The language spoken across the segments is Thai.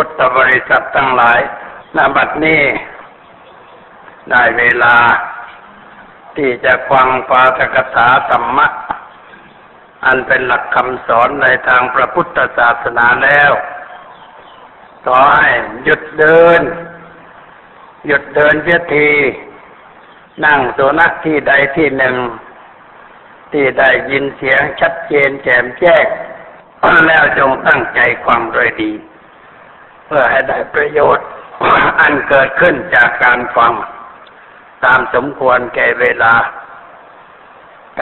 พุทธบริษัททั้งหลายณบัดนี้ได้เวลา ที่จะฟังปาฐกถาธรรมะ อันเป็นหลักคำสอนในทางพระพุทธศาสนาแล้วขอให้หยุดเดิน หยุดเดินเสียที นั่งตัวนักที่ใดที่หนึ่ง ที่ได้ยินเสียงชัดเจนแจ่มแจ้งแล้วจงตั้งใจความโดยดี เพื่อให้ได้ประโยชน์ อันเกิดขึ้นจากการฟัง ตามสมควรแก่เวลา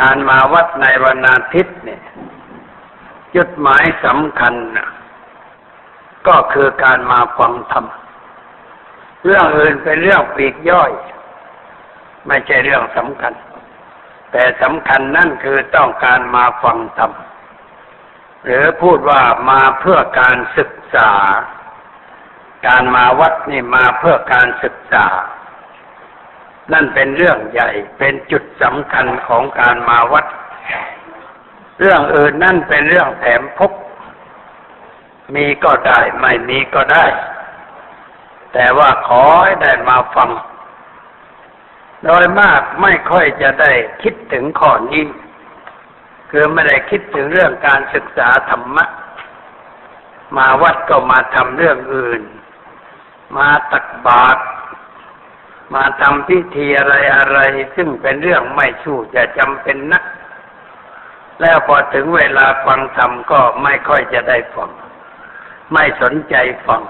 การมาวัดในวันอาทิตย์เนี่ยจุดหมายสำคัญนะก็คือการมาฟังธรรมเรื่องอื่นเป็นเรื่องปลีกย่อย ไม่ใช่เรื่องสำคัญ แต่สำคัญนั่นคือต้องการมาฟังธรรมหรือพูดว่ามาเพื่อการศึกษา การมาวัดนี่มาเพื่อการศึกษา นั่นเป็นเรื่องใหญ่ เป็นจุดสำคัญของการมาวัด เรื่องอื่นนั่นเป็นเรื่องแถมพบ มีก็ได้ ไม่มีก็ได้ แต่ว่าขอให้ได้มาฟัง โดยมากไม่ค่อยจะได้คิดถึงข้อนี้คือไม่ได้คิดถึงเรื่องการศึกษาธรรมะมาวัดก็มาทำเรื่องอื่น มาตักบาตรมาทำพิธีอะไรอะไร ซึ่งเป็นเรื่องไม่ชู้จะจำเป็นนัก แล้วพอถึงเวลาฟังธรรมก็ไม่ค่อยจะได้ฟัง ไม่สนใจฟัง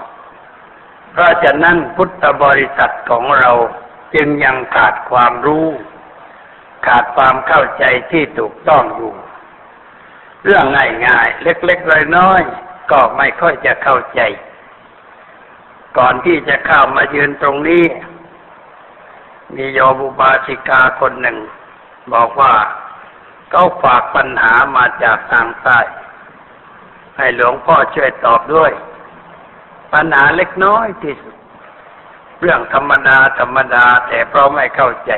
เพราะฉะนั้นพุทธบริษัทของเราจึงยังขาดความรู้ ขาดความเข้าใจที่ถูกต้องอยู่ เรื่องง่ายๆ เล็กๆน้อยๆก็ไม่ค่อยจะเข้าใจ ก่อนที่จะเข้ามายืนตรงนี้ มีโยบุบาสิกาคนหนึ่ง บอกว่าเขาฝากปัญหามาจากทางใต้ ให้หลวงพ่อช่วยตอบด้วย ปัญหาเล็กน้อยที่สุด เรื่องธรรมดาธรรมดาแต่เพราะไม่เข้าใจ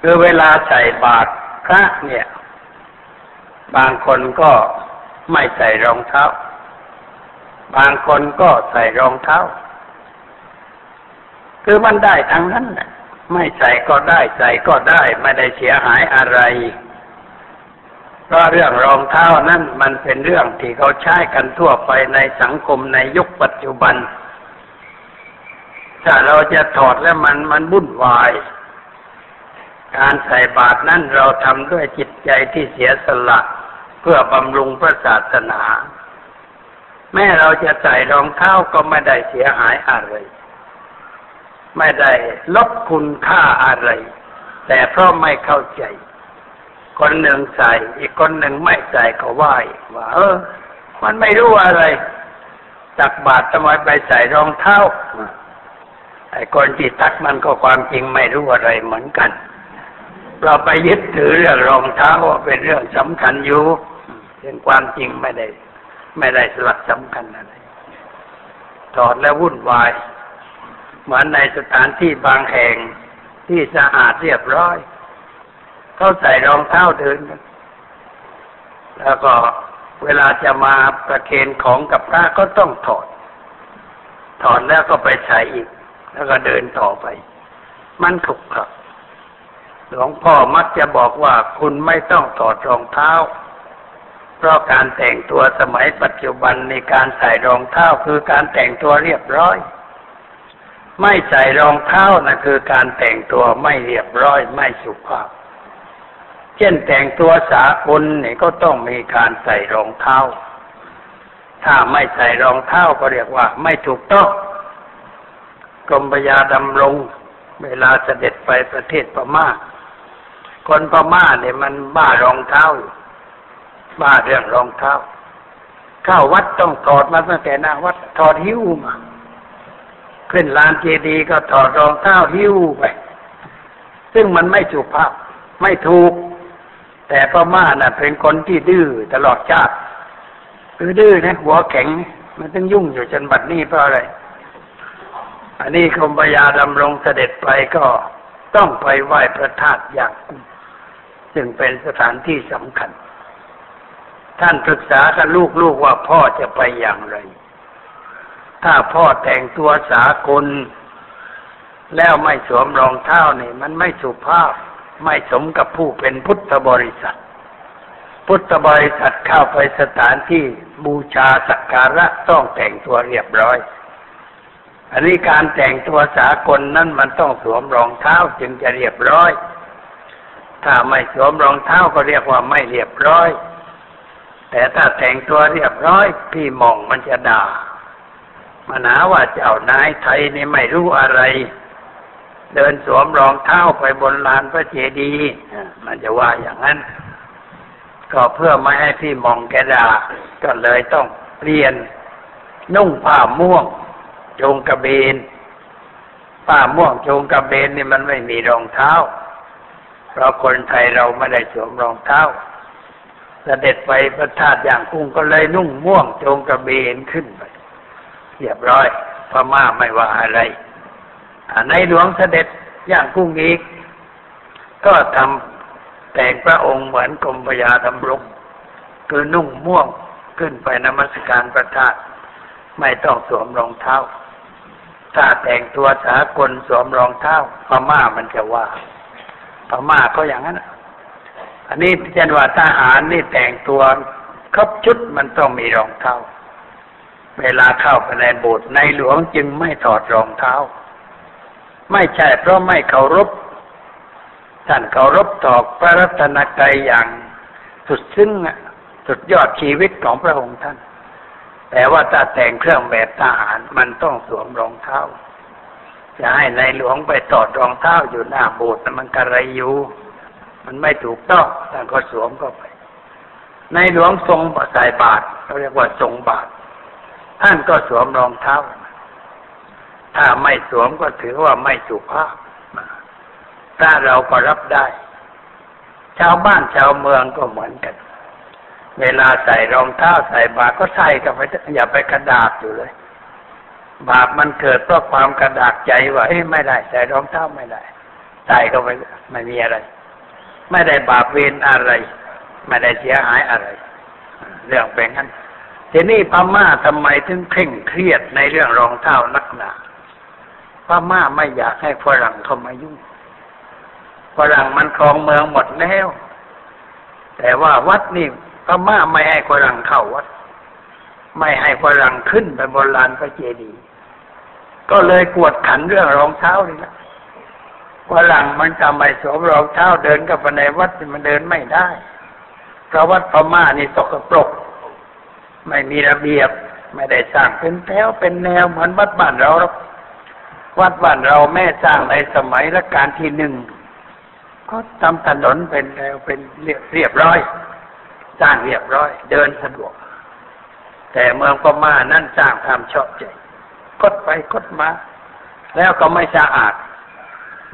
คือเวลาใส่บาตรพระเนี่ย บางคนก็ไม่ใส่รองเท้า บางคนก็ใส่รองเท้า คือมันได้ทั้งนั้นแหละไม่ใส่ก็ได้ ใส่ก็ได้ ไม่ได้เสียหายอะไรเพราะเรื่องรองเท้านั่นมันเป็นเรื่องที่เขาใช้กันทั่วไปในสังคมในยุคปัจจุบัน ถ้าเราจะถอดแล้วมันมันวุ่นวาย การใส่บาตรนั่นเราทำด้วยจิตใจที่เสียสละ เพื่อบำรุงพระศาสนา แม้เราจะใส่รองเท้าก็ไม่ได้เสียหายอะไร ไม่ได้ลดคุณค่าอะไร แต่เพราะไม่เข้าใจ คนหนึ่งใส่ อีกคนหนึ่งไม่ใส่ก็ไหว้ว่าเออ มันไม่รู้อะไรตักบาตรทำไมไปใส่รองเท้าไอ้คนที่ตักมันก็ความจริงไม่รู้อะไรเหมือนกัน เราไปยึดถือเรื่องรองเท้าว่าเป็นเรื่องสำคัญอยู่ซึ่งความจริงไม่ได้ ไม่ได้สลักสำคัญอะไรถอดแล้ววุ่นวาย เหมือนในสถานที่บางแห่งที่สะอาดเรียบร้อยเขาใส่รองเท้าเดินกันแล้วก็เวลาจะมาประเคนของกับพระก็ต้องถอด ถอดแล้วก็ไปใส่อีก แล้วก็เดินต่อไป มันขลุกครับหลวงพ่อมักจะบอกว่าคุณไม่ต้องถอดรองเท้า เพราะการแต่งตัวสมัยปัจจุบันในการใส่รองเท้าคือการแต่งตัวเรียบร้อย ไม่ใส่รองเท้านะคือการแต่งตัวไม่เรียบร้อยไม่สุภาพ เช่นแต่งตัวสากลนี่ก็ต้องมีการใส่รองเท้า ถ้าไม่ใส่รองเท้าก็เรียกว่า ไม่ถูกต้องกรมพยาดำรง เวลาเสด็จไปประเทศพม่าคนพม่าเนี่ยมันบ้ารองเท้า บ้าเรื่องรองเท้าเข้าวัดต้องถอดมาตั้งแต่หน้าวัดถอดหิ้วมาขึ้นลานเจดีย์ก็ถอดรองเท้าหิ้วไป ซึ่งมันไม่สุภาพไม่ถูก แต่พม่าน่ะ เป็นคนที่ดื้อตลอดชาติคือดื้อนะหัวแข็ง มันต้องยุ่งอยู่จนบัดนี้เพราะอะไร อันนี้คมพยาดำรงเสด็จไปก็ต้องไปไหว้พระธาตุอย่างซึ่งเป็นสถานที่สำคัญ ท่านปรึกษากับลูกๆว่าพ่อจะไปอย่างไร ถ้าพ่อแต่งตัวสากล แล้วไม่สวมรองเท้านี่ มันไม่สุภาพไม่สมกับผู้เป็นพุทธบริษัท พุทธบริษัทเข้าไปสถานที่บูชาสักการะต้องแต่งตัวเรียบร้อย อันนี้การแต่งตัวสากลนั้นมันต้องสวมรองเท้าจึงจะเรียบร้อย ถ้าไม่สวมรองเท้าก็เรียกว่าไม่เรียบร้อย แต่ถ้าแต่งตัวเรียบร้อย พี่มองมันจะด่ามันาว่าเจ้านายไทยนี่ไม่รู้อะไร เดินสวมรองเท้าไปบนลานพระเจดีย์มันจะว่าอย่างนั้น ก็เพื่อไม่ให้พี่มองแกด่าก็เลยต้องเปลี่ยน นุ่งผ้าม่วง จงกระเบนผ้าม่วงจงกระเบนนี่มันไม่มีรองเท้า เพราะคนไทยเราไม่ได้สวมรองเท้า เสด็จไปพระธาตุอย่างกุ้งก็เลยนุ่งม่วงจงกระเบนขึ้นไปเรียบร้อยพม่าไม่ว่าอะไรในหลวงเสด็จอย่างกุ้งอีก ก็ทำแต่งพระองค์เหมือนกรมพยาดำรงคือนุ่งม่วงขึ้นไปนมัสการพระธาตุไม่ต้องสวมรองเท้า ถ้าแต่งตัวสากลสวมรองเท้าพม่ามันจะว่าพม่าก็อย่างนั้น อันนี้พิจารณาทหารนี่แต่งตัวครบชุดมันต้องมีรองเท้า เวลาเข้าไปในโบสถ์ในหลวงจึงไม่ถอดรองเท้า ไม่ใช่เพราะไม่เคารพท่านเคารพต่อพระรัตนกรัยอย่างสุดซึ้งสุดยอดชีวิตของพระองค์ท่าน แต่ว่าถ้าแต่งเครื่องแบบทหารมันต้องสวมรองเท้าจะให้ในหลวงไปถอดรองเท้าอยู่หน้าโบสถ์มันกระไรอยู่ มันไม่ถูกต้องท่านก็สวมก็ไป ในหลวงทรงใส่บาตรเขาเรียกว่าทรงบาตรท่านก็สวมรองเท้า ถ้าไม่สวมก็ถือว่าไม่สุภาพถ้าเราก็รับได้ ชาวบ้านชาวเมืองก็เหมือนกัน เวลาใส่รองเท้าใส่บาตรก็ใส่กันไปอย่าไปกระดาษอยู่เลย บาปมันเกิดเพราะความกระดากใจว่าเฮ้ยไม่ได้ ใส่รองเท้าไม่ได้ใส่ก็ไม่ไม่มีอะไร ไม่ได้บาปเวรอะไร ไม่ได้เสียหายอะไร เรื่องเป็นงั้นทีนี้พม่าทำไมถึงเคร่งเครียดในเรื่องรองเท้านักหนาพม่าไม่อยากให้ฝรั่งเข้ามายุ่งฝรั่งมันครองเมืองหมดแล้ว แต่ว่าวัดนี่พม่าไม่ให้ฝรั่งเข้าวัด ไม่ให้ฝรั่งขึ้นไปบนลานพระเจดีย์ก็เลยกวดขันเรื่องรองเท้านี่นะ ฝรั่งมันจะไม่สวมรองเท้าเดินกับในวัดมันเดินไม่ได้เพราะวัดพม่านี่สกปรก ไม่มีระเบียบ ไม่ได้สร้างเป็นแถวเป็นแนวเหมือนวัดบ้านเราวัดบ้านเราแม่สร้างในสมัยรัชกาลที่หนึ่งก็ทำถนนเป็นแนวเป็นเรียบเรียบร้อย สร้างเรียบร้อย เดินสะดวก แต่เมืองพม่านั่นสร้างทำชอบใจกดไปกดมา แล้วก็ไม่สะอาด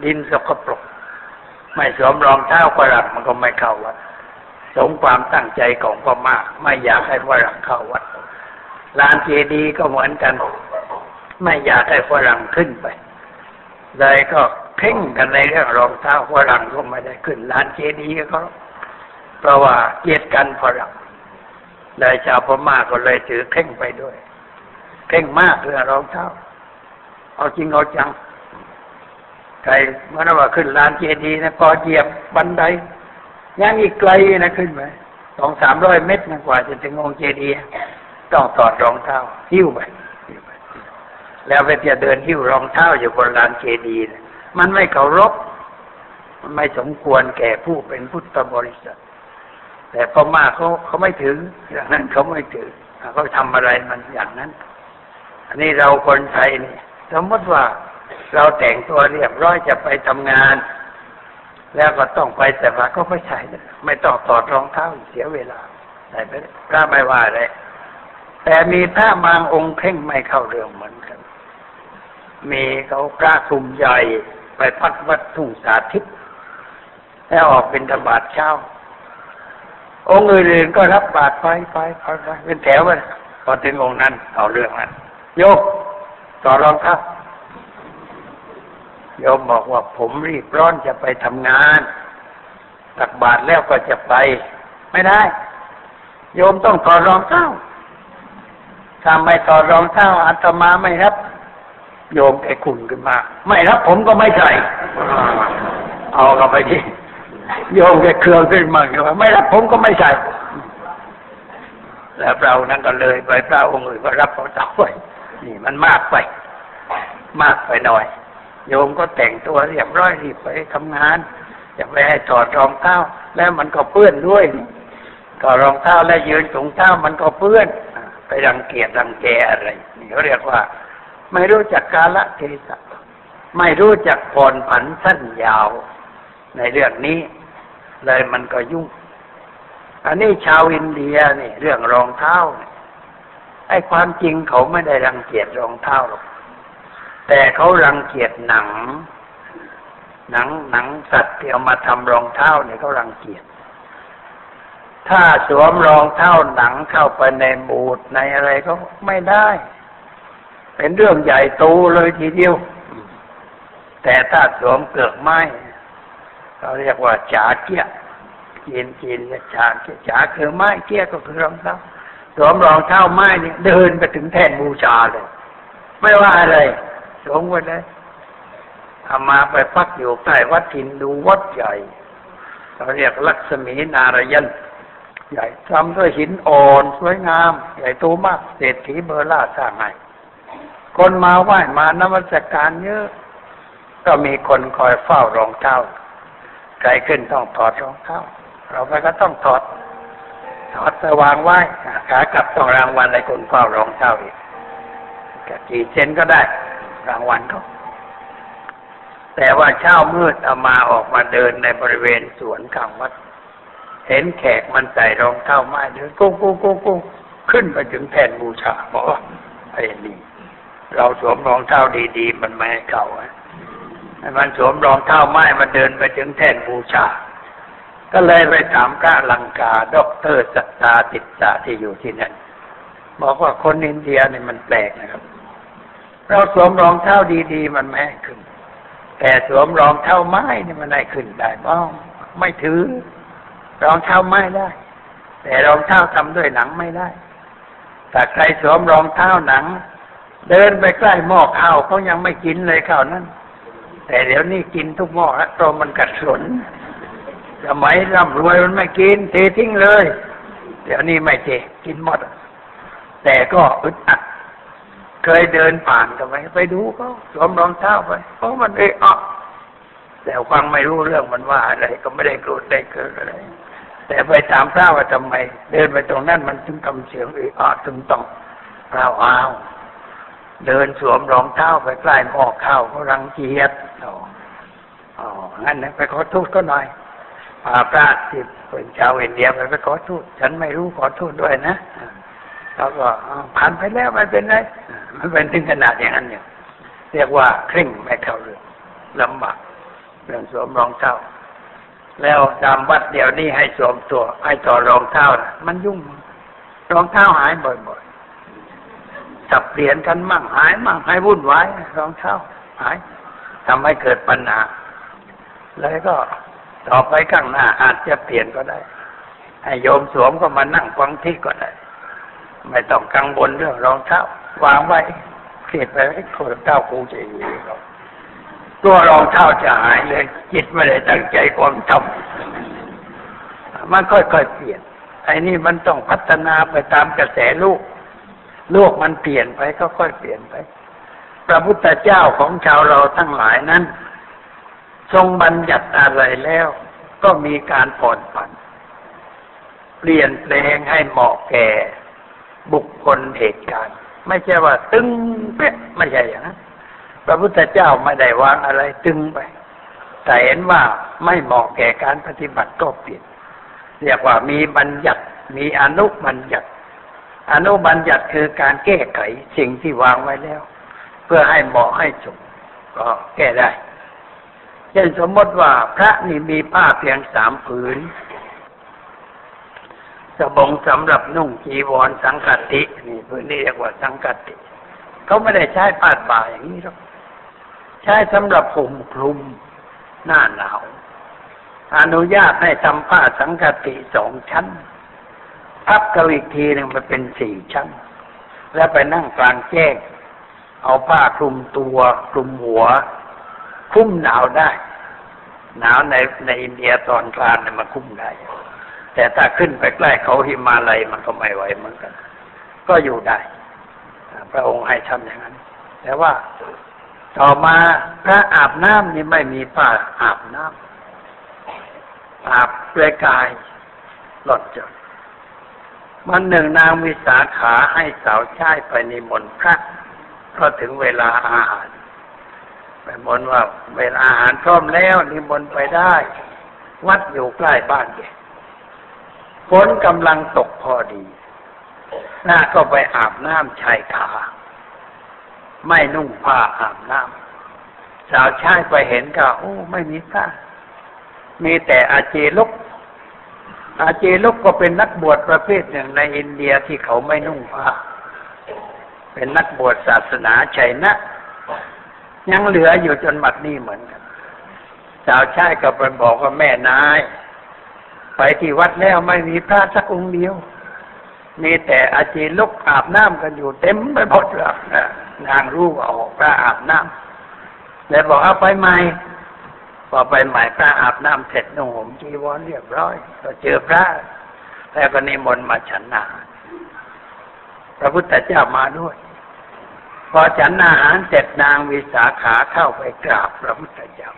ดินสกปรก ไม่สวมรองเท้าก็หลักมันก็ไม่เข้าวัด สมความตั้งใจของพ่อมาก ไม่อยากให้ฝรั่งเข้าวัดลานเจดีย์ก็เหมือนกัน ไม่อยากให้ฝรั่งขึ้นไปเลยก็เพ่งกันในเรื่องรองเท้าฝรั่งก็ไม่ได้ขึ้นลานเจดีย์ก็เพราะว่าเกลียดกันฝรั่งเลยชาวพม่าก็เลยถือเพ่งไปด้วย เพ่งมากเรื่องรองเท้า เอาจริงเอาจัง ใครเมื่อว่าขึ้นลานเจดีย์นะพอเหยียบบันไดยังอีกไกลนะขึ้นไปสองสามร้อยเมตรกว่าจะถึงองค์เจดีย์ต้องถอดรองเท้าหิ้วไปแล้วไปจะเดินหิ้วรองเท้าอยู่บนลานเจดีย์มันไม่เคารพมันไม่สมควรแก่ผู้เป็นพุทธบริษัท แต่พอมาเขาเขาไม่ถืออย่างนั้นเขาไม่ถือเขาทำอะไรมันอย่างนั้น อันนี้เราคนไทยนี่สมมติว่า เราแต่งตัวเรียบร้อยจะไปทำงาน แล้วก็ต้องไปแต่ว่าก็ไม่ใช่ไม่ต้องถอดรองเท้าเสียเวลาใส่ไปพระไม่ว่าเลยแต่มีพระบางองค์เข่งไม่เข้าเรื่องเหมือนกัน มีเขาพระคุมใหญ่ไปพัดวัดทุ่งสาธิตแล้วออกเป็นธบาตเช้า องค์อื่นๆก็รับบาตรไปไปไปไปเป็นแถวไปพอถึงองค์นั้นเอาเรื่องนั้นโยกต่อรองเท้า โยมบอกว่าผมรีบร้อนจะไปทำงาน ตักบาตรแล้วก็จะไป ไม่ได้ โยมต้องถอดรองเท้าถ้าไม่ต่อรองเท้าอาตมาไม่รับ โยมแกขุนขึ้นมา ไม่รับผมก็ไม่ใส่เอากันไปที่โยมแกเครื่องขึ้นมาว่าไม่รับผมก็ไม่ใส่แล้วเรานั่นก็เลยไปพระองค์อื่นก็รับเอาต่อไปนี่มันมากไป มากไปหน่อย โยมก็แต่งตัวเรียบร้อยรีบไปทำงานจะไปให้ถอดรองเท้า แล้วมันก็เปื้อนด้วยถอดรองเท้าแล้วยืนถุงเท้ามันก็เปื้อนไปรังเกียจรังแกอะไรนี่เขาเรียกว่า ไม่รู้จักกาลเทศะไม่รู้จักผ่อนผันสั้นยาว ในเรื่องนี้ เลยมันก็ยุ่ง อันนี้ชาวอินเดียนี่เรื่องรองเท้าไอ้ความจริงเขาไม่ได้รังเกียจรองเท้าหรอก แต่เขารังเกียจหนัง หนังหนังสัตว์ที่เอามาทำรองเท้าเนี่ยเขารังเกียจถ้าสวมรองเท้าหนังเข้าไปในบูดในอะไรก็ไม่ได้ เป็นเรื่องใหญ่โตเลยทีเดียว แต่ถ้าสวมเกลือกไม้เขาเรียกว่าจาเกี้ยจีนจีนเรียจาเกี้ยจาคือไม้เกี้ยก็คือรองเท้าสวมรองเท้าไม้เนี่ยเดินไปถึงแท่นบูชาเลย ไม่ว่าอะไร สวมไว้เลยอามาไปพักอยู่ใต้วัดทินดูวัดใหญ่เขาเรียกลักษมีนารยันใหญ่ทำด้วยหินอ่อนสวยงาม ใหญ่โตมาก เศรษฐีเบอร์ล่าสร้างให้คนมาไหว้มานมัสการเยอะ ก็มีคนคอยเฝ้ารองเท้าใครขึ้นต้องถอดรองเท้า เราไปก็ต้องถอด ถอดสว่างไหว้ขากลับต้องรางวัลในคนเฝ้ารองเท้าอีกกี่เซนก็ได้ รางวัลเขาแต่ว่าเช้ามืดเอามาออกมาเดินในบริเวณสวนข้างวัด เห็นแขกมันใส่รองเท้าไม้เดินกุ้งกุ้งกุ้งกุ้งขึ้นไปถึงแท่นบูชาบอกว่าไอ้นี่เราสวมรองเท้าดีๆ มันไม่ให้เข้าอะมันสวมรองเท้าไม้มันเดินไปถึงแท่นบูชา ก็เลยไปถามพระลังกาด็อกเตอร์สัตตาติดสาที่อยู่ที่นั่นบอกว่าคนอินเดียนี่มันแปลกนะครับ เราสวมรองเท้าดี ๆ มันไม่ให้ขึ้น แต่สวมรองเท้าไม้นี่มันได้ขึ้นได้บ้างไม่ถือ รองเท้าไม้ได้ แต่รองเท้าทำด้วยหนังไม่ได้แต่ใครสวมรองเท้าหนัง เดินไปใกล้หม้อข้าวเขายังไม่กินเลยข้าวนั้น แต่เดี๋ยวนี้กินทุกหม้อแล้วตัวมันกัดสนสมัยร่ำรวยมันไม่กินเททิ้งเลย เดี๋ยวนี้ไม่เทกินหมด แต่ก็อึดอัด เคยเดินผ่านกันไปไปดูเขาสวมรองเท้าไปเพราะมันเออแต่ฟังไม่รู้เรื่องมันว่าอะไร ก็ไม่ได้โกรธได้เกิดอะไร แต่ไปถามพระว่าทำไม เดินไปตรงนั้นมันถึงทำเสียงเออถึงต้องพระอ้าวเดินสวมรองเท้าไปใกล้หม้อข้าวเขารังเกียจอ๋องั้นนะไปขอโทษก็หน่อยพาพระที่เป็นชาวอินเดียไปไปขอโทษฉันไม่รู้ขอโทษด้วยนะ เขาก็ผ่านไปแล้วไม่เป็นไรมันเป็นถึงขนาดอย่างนั้นเนี่ยเรียกว่าเคร่งไม่เข้าเรื่องลำบากเรื่องสวมรองเท้า แล้วตามวัดเดี๋ยวนี้ให้สวมตัวให้ต่อรองเท้านะมันยุ่ง รองเท้าหายบ่อยๆสับเปลี่ยนกันมั่งหายมั่งให้วุ่นวายรองเท้าหายทำให้เกิดปัญหาแล้วก็ต่อไปข้างหน้าอาจจะเปลี่ยนก็ได้ ให้โยมสวมก็มานั่งฟังที่ก็ได้ ไม่ต้องกังวลเรื่องรองเท้าวางไว้เสียไปให้คนเท้าคงจะอยู่ตัวรองเท้าจะหายเลยจิตไม่ได้ตั้งใจความทำมันค่อยๆเปลี่ยนไอ้นี่มันต้องพัฒนาไปตามกระแสลูกโลกมันเปลี่ยนไปก็ค่อยเปลี่ยนไป พระพุทธเจ้าของชาวเราทั้งหลายนั้น ทรงบัญญัติอะไรแล้ว ก็มีการผ่อนผัน เปลี่ยนแปลงให้เหมาะแก่ บุคคลเหตุการณ์ ไม่ใช่ว่า ตึงเป๊ะไม่ใช่อย่างนั้นพระพุทธเจ้าไม่ได้วางอะไรตึงไป แต่เห็นว่าไม่เหมาะแก่การปฏิบัติก็เปลี่ยนเรียกว่ามีบัญญัติมีอนุบัญญัติ อนุบัญญัติคือการแก้ไขสิ่งที่วางไว้แล้ว เพื่อให้เหมาะให้สมก็แก้ได้เช่นสมมติว่าพระนี่มีผ้าเพียงสามผืน สบงสำหรับนุ่งจีวรสังกัตินี่พื้นนี้เรียกว่าสังกัติเขาไม่ได้ใช้ผ้าป่าอย่างนี้หรอกใช้สำหรับผมคลุมหน้าหนาวอนุญาตให้ทำผ้าสังกติสองชั้นพับกันอีกทีหนึ่งมันเป็นสี่ชั้น แล้วไปนั่งกลางแจ้งเอาผ้าคลุมตัวคลุมหัว คุ้มหนาวได้ หนาวในในอินเดียตอนกลางเนี่ยมันคุ้มได้ แต่ถ้าขึ้นไปใกล้เขาหิมาลัยมันก็ไม่ไหวเหมือนกัน ก็อยู่ได้ พระองค์ให้ทำอย่างนั้น แต่ว่าต่อมาพระอาบน้ำนี่ไม่มีผ้าอาบน้ำอาบเปลือยกายหลดจดมันหนึ่งนางวิสาขาให้สาวใช้ไปนิมนต์พระก็ถึงเวลาอาหารไปมนว่าเวลาอาหารพร้อมแล้วนิมนต์ไปได้ วัดอยู่ใกล้บ้านแก ฝนกำลังตกพอดี หน้าก็ไปอาบน้ำชายขา ไม่นุ่งผ้าอาบน้ำสาวชายไปเห็นก็โอ้ไม่มีผ้ามีแต่อาเจลุกอาเจลุกก็เป็นนักบวชประเภทหนึ่งในอินเดียที่เขาไม่นุ่งผ้า เป็นนักบวชศาสนาชัยนะยังเหลืออยู่จนบัดนี้เหมือนกันสาวชายก็ไปบอกว่าแม่นาย ไปที่วัดแล้วไม่มีพระสักองค์เดียว มีแต่อาจีลุกอาบน้ำกันอยู่เต็มไปหมดเลยนางรู้ออกพระอาบน้ำเลยบอกเอาไปใหม่พอไปใหม่พระอาบน้ำเสร็จนุ่งห่มจีวรเรียบร้อยก็เจอพระแล้วก็นิมนต์มาฉันนาพระพุทธเจ้ามาด้วย พอฉันอาหารเสร็จนางวิสาขาเข้าไปกราบพระพุทธเจ้า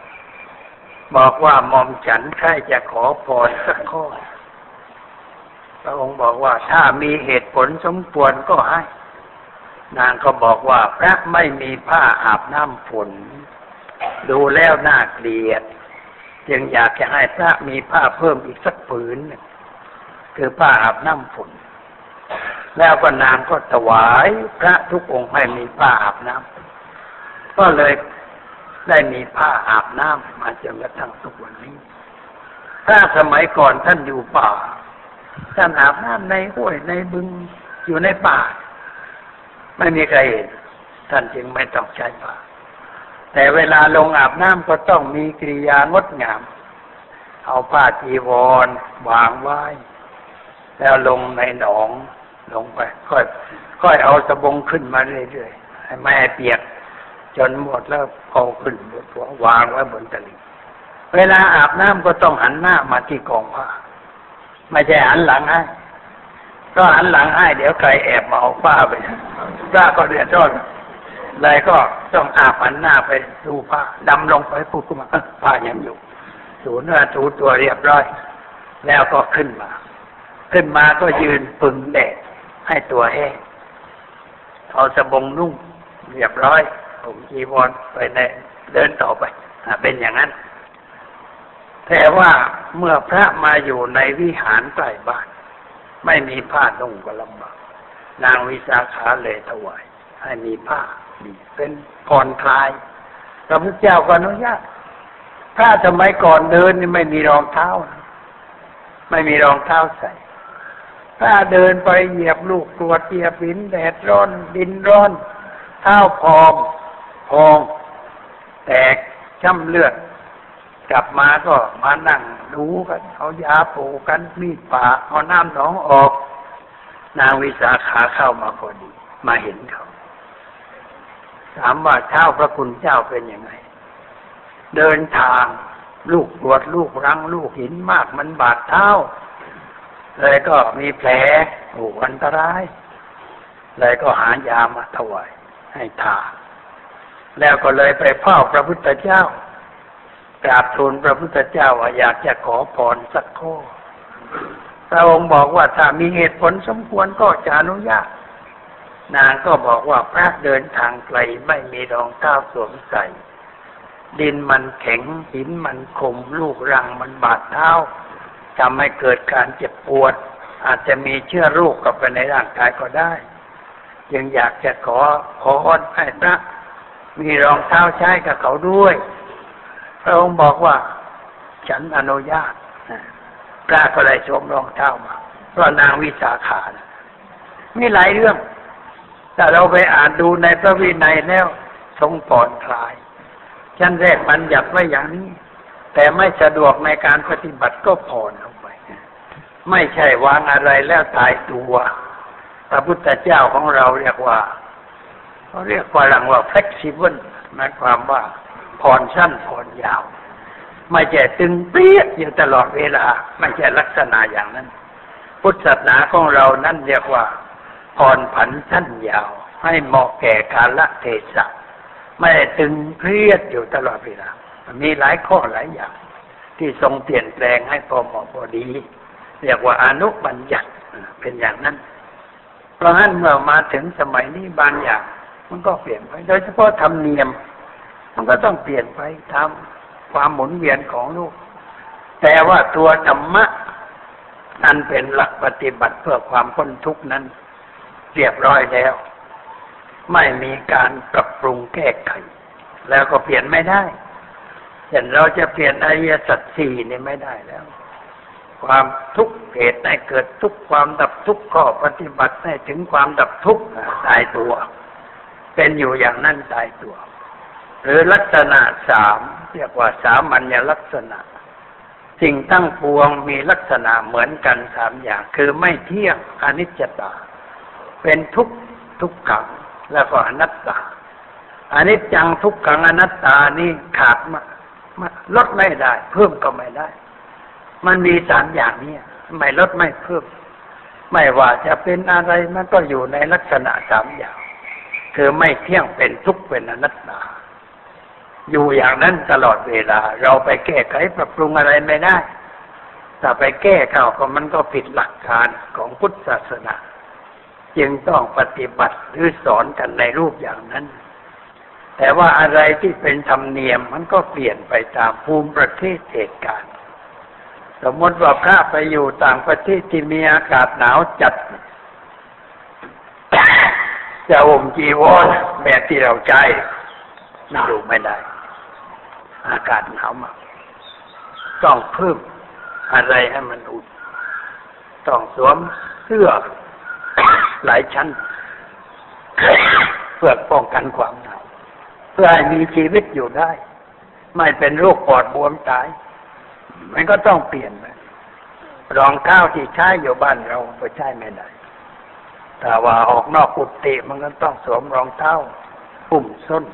บอกว่ามอมฉันใครจะขอพรสักข้อ พระองค์บอกว่าถ้ามีเหตุผลสมควรก็ให้ นางก็บอกว่าพระไม่มีผ้าอาบน้ำฝน ดูแล้วน่าเกลียด จึงอยากจะให้พระมีผ้าเพิ่มอีกสักผืน คือผ้าอาบน้ำฝน แล้วก็นางก็ถวายพระทุกองค์ให้มีผ้าอาบน้ำก็เลย ได้มีผ้าอาบน้ำมาจนกระทั่งทุกวันนี้ ถ้าสมัยก่อนท่านอยู่ป่า ท่านอาบน้ำในห้วยในบึงอยู่ในป่า ไม่มีใครเห็น ท่านจึงไม่ต้องใช้ผ้าแต่เวลาลงอาบน้ำก็ต้องมีกิริยางดงาม เอาผ้าจีวรวางไว้ แล้วลงในหนองลงไปค่อยค่อยเอาสบงขึ้นมาเรื่อยๆให้ไม่เปียก จนหมดแล้วเอาขึ้นบนตัววางไว้บนตลิ่งเวลาอาบน้ำก็ต้องหันหน้ามาที่กองผ้าไม่ใช่หันหลังให้ก็หันหลังให้เดี๋ยวใครแอบมาเอาผ้าไปผ้าก็เดือดร้อนเลยก็ต้องอาบหันหน้าไปดูผ้าดำลงไปพูดขึ้นมาผ้ายังอยู่ถูเนื้อถูตัวเรียบร้อย แล้วก็ขึ้นมา ขึ้นมาก็ยืนปึงแดดให้ตัวแห้งเอาสบงนุ่งเรียบร้อย ผมจีวรไปในเดินต่อไปเป็นอย่างนั้น แต่ว่าเมื่อพระมาอยู่ในวิหารใกล้บ้าน ไม่มีผ้านุ่งก็ลำบากนางวิสาขาเลยถวาย ให้มีผ้าเป็นผ่อนคลายพระพุทธเจ้าก็อนุญาตถ้าสมัยก่อนเดินนี่ไม่มีรองเท้า ไม่มีรองเท้าใส่ ถ้าเดินไปเหยียบลูกตัวเตียบหินแดดร้อนดินร้อนเท้าพอง พองแตกช้ำเลือด กลับมาก็มานั่งดูกันเอายาปูกันมีดป่าเอาน้ำหนองออก นางวิสาขาเข้ามาพอดี มาเห็นเขา ถามว่าเช้าพระคุณเจ้าเป็นยังไง เดินทางลูกปวดลูกรังลูกหินมากมันบาดเท้า เลยก็มีแผลโอ้อันตราย เลยก็หายามาถวายให้ทา แล้วก็เลยไปเฝ้าพระพุทธเจ้ากราบทูลพระพุทธเจ้าว่าอยากจะขอพรสักข้อพระองค์บอกว่าถ้ามีเหตุผลสมควรก็จะอนุญาต นางก็บอกว่าพระเดินทางไกลไม่มีรองเท้าสวมใส่ ดินมันแข็งหินมันคมลูกรังมันบาดเท้าทำให้เกิดการเจ็บปวด อาจจะมีเชื้อโรคกับไปในร่างกายก็ได้ยังอยากจะขอขอให้พระ มีรองเท้าใช้กับเขาด้วย พระองค์บอกว่า ฉันอนุญาตพระก็เลยสวมรองเท้ามาเพราะนางวิสาขานะมีหลายเรื่องถ้าเราไปอ่านดูในพระวินัยแล้วทรงผ่อนคลายชั้นแรกมันหยัดไว้อย่างนี้ แต่ไม่สะดวกในการปฏิบัติก็ผ่อนลงไป ไม่ใช่วางอะไรแล้วตายตัวตระพุทธเจ้าของเราเรียกว่า เขาเรียกฝรั่งว่า flexible หมายความว่าผ่อนสั้นผ่อนยาว ไม่ใช่ตึงเปี้ยอยู่ตลอดเวลา ไม่ใช่ลักษณะอย่างนั้น พุทธศาสนาของเรานั้นเรียกว่าผ่อนผันสั้นยาว ให้เหมาะแก่กาลเทศะไม่ได้ตึงเครียดอยู่ตลอดเวลา มีหลายข้อหลายอย่าง ที่ทรงเปลี่ยนแปลงให้พอเหมาะพอดี เรียกว่าอนุบัญญัติเป็นอย่างนั้น เพราะฉะนั้นเมื่อมาถึงสมัยนี้บางอย่าง มันก็เปลี่ยนไป โดยเฉพาะธรรมเนียม มันก็ต้องเปลี่ยนไปตามความหมุนเวียนของโลก แต่ว่าตัวธรรมะนั้นเป็นหลักปฏิบัติเพื่อความพ้นทุกข์นั้น เรียบร้อยแล้ว ไม่มีการปรับปรุงแก้ไข แล้วก็เปลี่ยนไม่ได้เช่นเราจะเปลี่ยนอริยสัจสี่นี่ไม่ได้แล้ว ความทุกข์เหตุให้เกิดทุกข์ความดับทุกข์ข้อปฏิบัติให้ถึงความดับทุกข์ตายตัว เป็นอยู่อย่างนั้นตายตัว หรือลักษณะสามเรียกว่าสามัญลักษณะ สิ่งตั้งปวงมีลักษณะเหมือนกันสามอย่าง คือไม่เที่ยงอนิจจตา เป็นทุกข์ทุกขังแล้วก็อนัตตาอนิจจังทุกขังอนัตตานี่ขาดมาลดไม่ได้ เพิ่มก็ไม่ได้ มันมีสามอย่างนี้ไม่ลดไม่เพิ่ม ไม่ว่าจะเป็นอะไรมันก็อยู่ในลักษณะสามอย่าง คือไม่เที่ยงเป็นทุกข์เป็นอนัตตา อยู่อย่างนั้นตลอดเวลา เราไปแก้ไขปรับปรุงอะไรไม่ได้ ถ้าไปแก้เขาก็มันก็ผิดหลักการของพุทธศาสนา จึงต้องปฏิบัติหรือสอนกันในรูปอย่างนั้น แต่ว่าอะไรที่เป็นธรรมเนียมมันก็เปลี่ยนไปตามภูมิประเทศเหตุการณ์ สมมติว่าพระไปอยู่ต่างประเทศที่มีอากาศหนาวจัด จะห่มจีวรแบบที่เราใจอยู่ไม่ได้ อากาศหนาวมากต้องเพิ่มอะไรให้มันอุ่น ต้องสวมเสื้อหลายชั้น เพื่อป้องกันความหนาวเพื่อให้มีชีวิตอยู่ได้ ไม่เป็นโรคปอดบวมตาย มันก็ต้องเปลี่ยนไปรองเท้าที่ใช้อยู่บ้านเราก็ใช้ไม่ได้ แต่ว่าออกนอกกุฏิมันก็ต้องสวมรองเท้าหุ้มส้น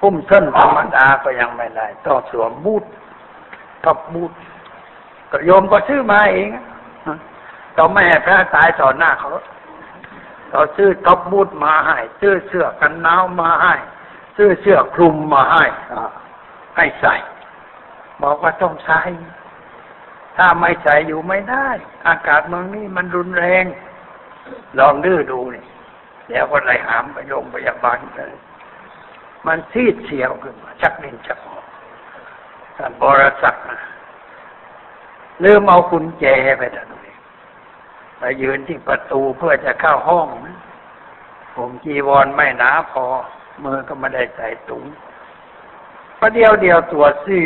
หุ้มส้นธรรมดาก็ยังไม่ได้ต้องสวมบูทท็อปบูทก็โยมก็ซื้อมาเองต้องไม่ให้พระตายต่อหน้าเขาเราซื้อท็อปบูทมาให้ซื้อเสื้อกันหนาวมาให้ซื้อเสื้อคลุมมาให้ให้ใส่บอกว่าต้องใส่ถ้าไม่ใส่อยู่ไม่ได้ อากาศเมืองนี้มันรุนแรง ลองดื้อดูนี่เดี๋ยวคนไรหามไปโรงพยาบาลเลยมันซีดเสียวขึ้นมาชักนินชักหอกท่านบรศักดิ์นะลืมเอากุญแจไปท่านเลยไปยืนที่ประตูเพื่อจะเข้าห้องนะผมจีวรไม่หนาพอ มือก็ไม่ได้ใส่ถุงประเดียวเดียวตัวซี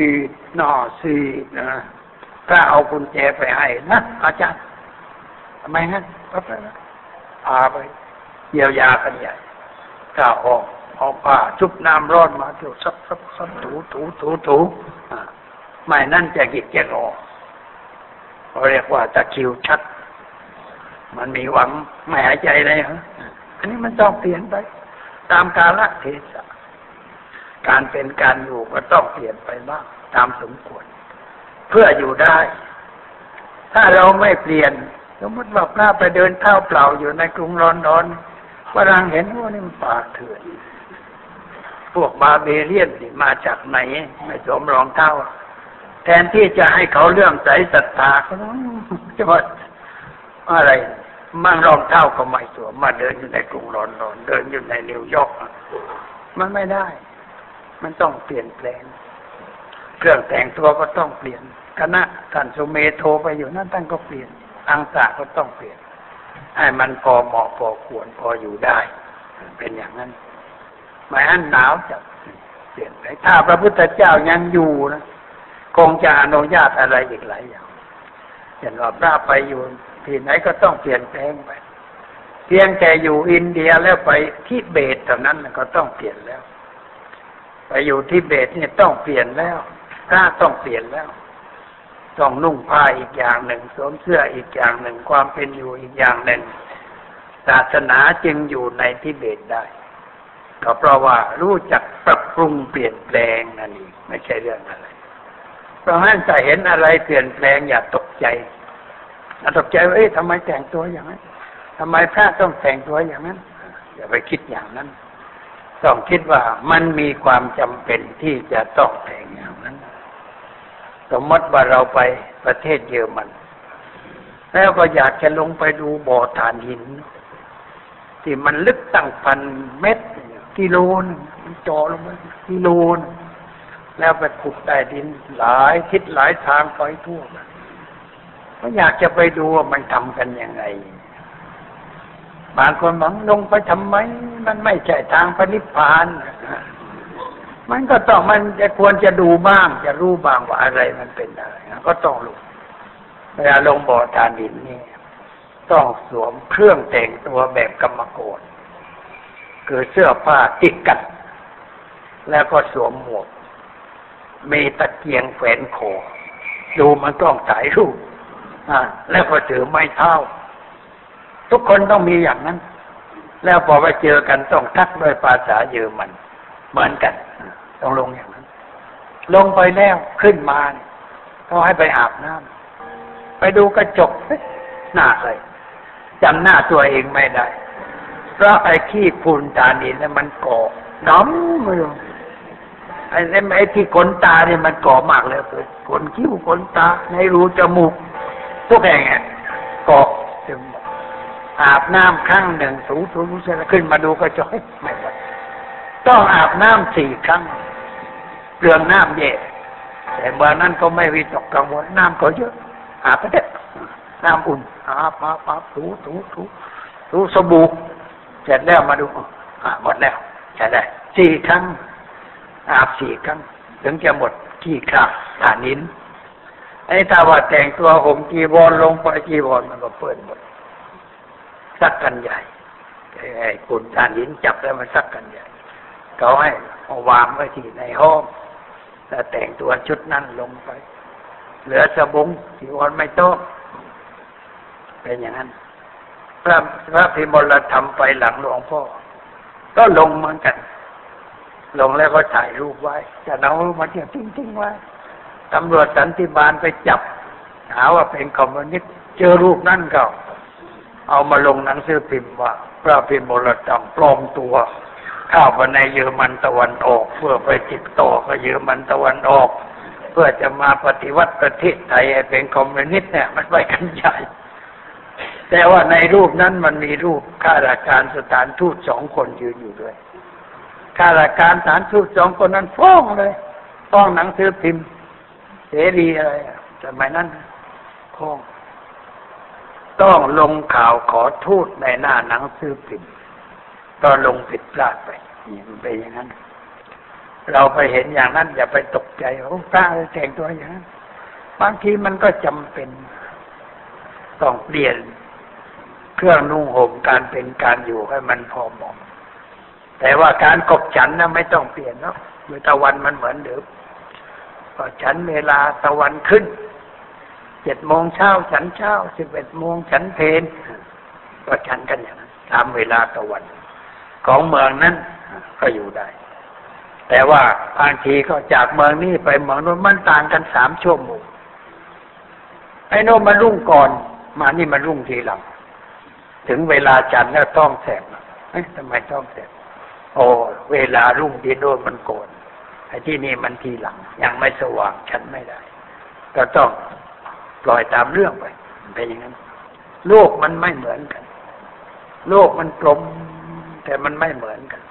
หน่อซีนะถ้าเอากุญแจไปให้นะอาจารย์ทำไมฮะก็ไป พาไปเยียวยากันใหญ่ก้าออกเอาผ้าชุบน้ำร้อนมาเที่ยวซับซับซับถูถูถูถูไม่นั่นจะกิจแกออกเขาเรียกว่าตะคิวชัด มันมีหวังไม่หายใจเลยฮะอันนี้มันต้องเปลี่ยนไป ตามกาลเทศะการเป็นการอยู่ก็ต้องเปลี่ยนไปบ้างตามสมควร เพื่ออยู่ได้ ถ้าเราไม่เปลี่ยน สมมติว่าพระไปเดินเท้าเปล่าอยู่ในกรุงลอนดอนฝรั่งเห็นว่านี่มันป่าเถื่อนพวกบาเบเลียนนี่มาจากไหน ไม่สวมรองเท้า แทนที่จะให้เขาเรื่องใสศรัทธาเขาจะว่าอะไรมั่งรองเท้าก็ไม่สวมมาเดินอยู่ในกรุงลอนดอน เดินอยู่ในนิวยอร์กมันไม่ได้ มันต้องเปลี่ยนแปลง เครื่องแต่งตัวก็ต้องเปลี่ยนคณะท่านสุเมโทไปอยู่นั่นท่านก็เปลี่ยน อังสาก็ต้องเปลี่ยน ให้มันพอเหมาะพอควรพออยู่ได้ เป็นอย่างนั้นไม่อันหนาวจะเปลี่ยนไปถ้าพระพุทธเจ้ายังอยู่นะคงจะอนุญาตอะไรอีกหลายอย่างเห็นว่าพระไปอยู่ที่ไหนก็ต้องเปลี่ยนแปลงไป เพียงแต่อยู่อินเดียแล้วไปที่เบตเท่านั้นก็ต้องเปลี่ยนแล้ว ไปอยู่ที่เบตเนี่ยต้องเปลี่ยนแล้วถ้าต้องเปลี่ยนแล้ว ต้องนุ่งผ้าอีกอย่างหนึ่ง สวมเสื้ออีกอย่างหนึ่งความเป็นอยู่อีกอย่างหนึ่ง ศาสนาจึงอยู่ในทิเบตได้ ก็เพราะว่ารู้จักปรับปรุงเปลี่ยนแปลงนั่นเองไม่ใช่เรื่องอะไรเพราะฉะนั้นจะเห็นอะไรเปลี่ยนแปลงอย่าตกใจอย่าตกใจว่าเอ๊ะทำไมแต่งตัวอย่างนั้นทำไมพระต้องแต่งตัวอย่างนั้น อย่าไปคิดอย่างนั้น ต้องคิดว่ามันมีความจำเป็นที่จะต้องแต่งอย่างนั้น สมมติว่าเราไปประเทศเยอรมัน แล้วก็อยากจะลงไปดูบ่อถ่านหิน ที่มันลึกตั้งพันเมตร กิโลนจอลงมากิโลนแล้วไปขุดใต้ดินหลายทิศหลายทางไปทั่วก็อยากจะไปดูว่ามันทำกันยังไงบางคนบอกลงไปทำไม มันไม่ใช่ทางพระนิพพาน มันก็ต้องมันจะควรจะดูบ้าง จะรู้บ้างว่าอะไรมันเป็นอะไรก็ต้องรู้เวลาลงบ่อทานินนี่ต้องสวมเครื่องแต่งตัวแบบกรรมโกรคือเสื้อผ้าติดกัน แล้วก็สวมหมวก มีตะเกียงแขวนคอดูมันต้องถ่ายรูปอ่าแล้วก็ถือไม้เท้า ทุกคนต้องมีอย่างนั้น แล้วพอไปเจอกันต้องทักด้วยภาษาเยอรมัน เหมือนกัน ต้องลงอย่างนั้น ลงไปแล้วขึ้นมาเขาให้ไปอาบน้ำไปดูกระจกหน้าเลยจำหน้าตัวเองไม่ได้เพราะไอ้ขี้ฝุ่นตานี่เนี่ยมันก่อน้ำเลยไอ้ไอ้ที่ขนตาเนี่ยมันก่อมากเลยเกิดขนคิ้วขนตาในรูจมูกทุกแห่งก่อจมอาบน้ำครั้งหนึ่งสูสูสูเสร็จแล้วขึ้นมาดูกระจกไม่ไหว ต้องอาบน้ำสี่ครั้งเรื่องน้ำเย็นแต่เมื่อนั้นก็ไม่วิตกกังวลน้ำก็เยอะ อาบไปเด็ดน้ำอุ่นอาบมาปับถูถูถูถูสบู่เสร็จแล้วมาดูอาหมดแล้วใช่ได้สี่ครั้ง อาบสี่ครั้ง ถึงจะหมดที่คราบฐานินไอ้ถ้าว่าแต่งตัวห่มจีวรลงไปจีวรมันก็เปื้อนหมดสักกันใหญ่ไอ้คุณฐานินจับแล้วมันสักกันใหญ่ เขาให้เอาวางไว้ที่ในห้องแล้วแต่งตัวชุดนั้นลงไป เหลือสบงจีวรไม่ต้องเป็นอย่างนั้น พระพระพิมลธรรมไปหลังหลวงพ่อ ก็ลงเหมือนกัน ลงแล้วก็ถ่ายรูปไว้จะเอามาเที่ยวทิ้งๆไว้ตำรวจสันติบาลไปจับหาว่าเป็นคอมมิวนิสต์เจอรูปนั่นก็เอามาลงหนังสือพิมพ์ว่า พระพิมลธรรมปลอมตัว เข้าไปในเยอรมันตะวันออก เพื่อไปติดต่อกับเยอรมันตะวันออก เพื่อจะมาปฏิวัติประเทศไทยเป็นคอมมิวนิสต์เนี่ยมันไปกันใหญ่แต่ว่าในรูปนั้นมันมีรูปข้าราชการสถานทูตสองคนยืนอยู่ด้วยข้าราชการสถานทูตสองคนนั้นฟ้องเลยฟ้องหนังสือพิมพ์ เสรีอะไรสมัยนั้นฟ้อง ต้องลงข่าวขอทูตในหน้าหนังสือพิมพ์ ก็ลงผิดพลาดไปนี่มันเป็นอย่างนั้น เราไปเห็นอย่างนั้น อย่าไปตกใจโอ้พระแต่งตัวอย่างนั้นบางทีมันก็จำเป็นต้องเปลี่ยนเครื่องนุ่งห่มการเป็นการอยู่ให้มันพอเหมาะแต่ว่าการกบฉันนะไม่ต้องเปลี่ยนเนาะเมื่ตะวันมันเหมือนเดิมก็ฉันเวลาตะวันขึ้นเจ็ดโมงเช้าฉันเช้าสิบเอ็ดโมงฉันเพนก็ฉันกันอย่างนั้นตามเวลาตะวัน ของเมืองนั้นก็อยู่ได้ แต่ว่าบางทีก็จากเมืองนี้ไปเมืองโน้นมันต่างกันสามชั่วโมงไอ้โน้นมันรุ่งก่อน มานี่มันรุ่งทีหลัง ถึงเวลาจันแล้วต้องแสบเอ๊ะทำไมต้องแสบโอ้เวลารุ่งที่โน่นมันโกนไอ้ที่นี่มันทีหลัง ยังไม่สว่างฉันไม่ได้ ก็ต้องปล่อยตามเรื่องไปเป็นอย่างนั้นโลกมันไม่เหมือนกัน โลกมันกลม แต่มันไม่เหมือนกัน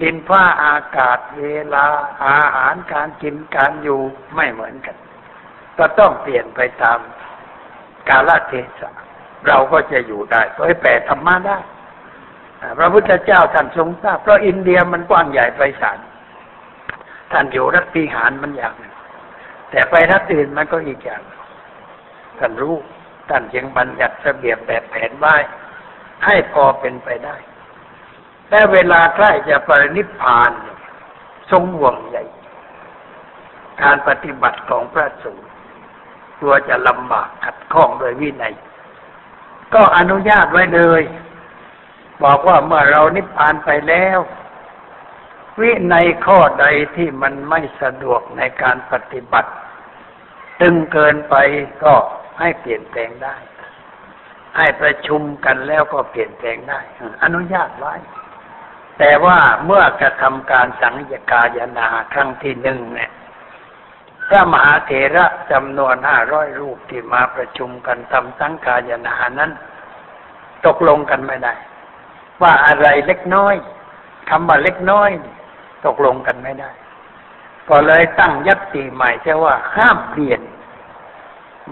ดินฟ้าอากาศเวลา อาหารการกินการอยู่ไม่เหมือนกัน ก็ต้องเปลี่ยนไปตามกาลเทศะเราก็จะอยู่ได้เผยแผ่ธรรมะได้พระพุทธเจ้าท่านทรงทราบเพราะอินเดียมันกว้างใหญ่ไพศาลท่านอยู่รัฐปีหารมันอย่างหนึ่งแต่ไปรัฐอื่นมันก็อีกอย่างท่านรู้ท่านจึงบัญญัติระเบียบแบบแผนไว้ให้พอเป็นไปได้ แต่เวลาใกล้จะปรินิพพานทรงห่วงใหญ่ การปฏิบัติของพระสงฆ์กลัวจะลำบากขัดข้องโดยวินัย ก็อนุญาตไว้เลย บอกว่าเมื่อเรานิพพานไปแล้ว วิในข้อใดที่มันไม่สะดวกในการปฏิบัติ ตึงเกินไปก็ให้เปลี่ยนแปลงได้ ให้ประชุมกันแล้วก็เปลี่ยนแปลงได้ อนุญาตไว้ แต่ว่าเมื่อกระทำการสังยกายนาครั้งที่หนึ่งเนี่ยพระมหาเถระจำนวนห้าร้อยรูปที่มาประชุมกันทำสังกายนานั้น ตกลงกันไม่ได้ ว่าอะไรเล็กน้อยคำว่าเล็กน้อย ตกลงกันไม่ได้ ก็เลยตั้งยัตติใหม่ใช่ว่าห้ามเปลี่ยน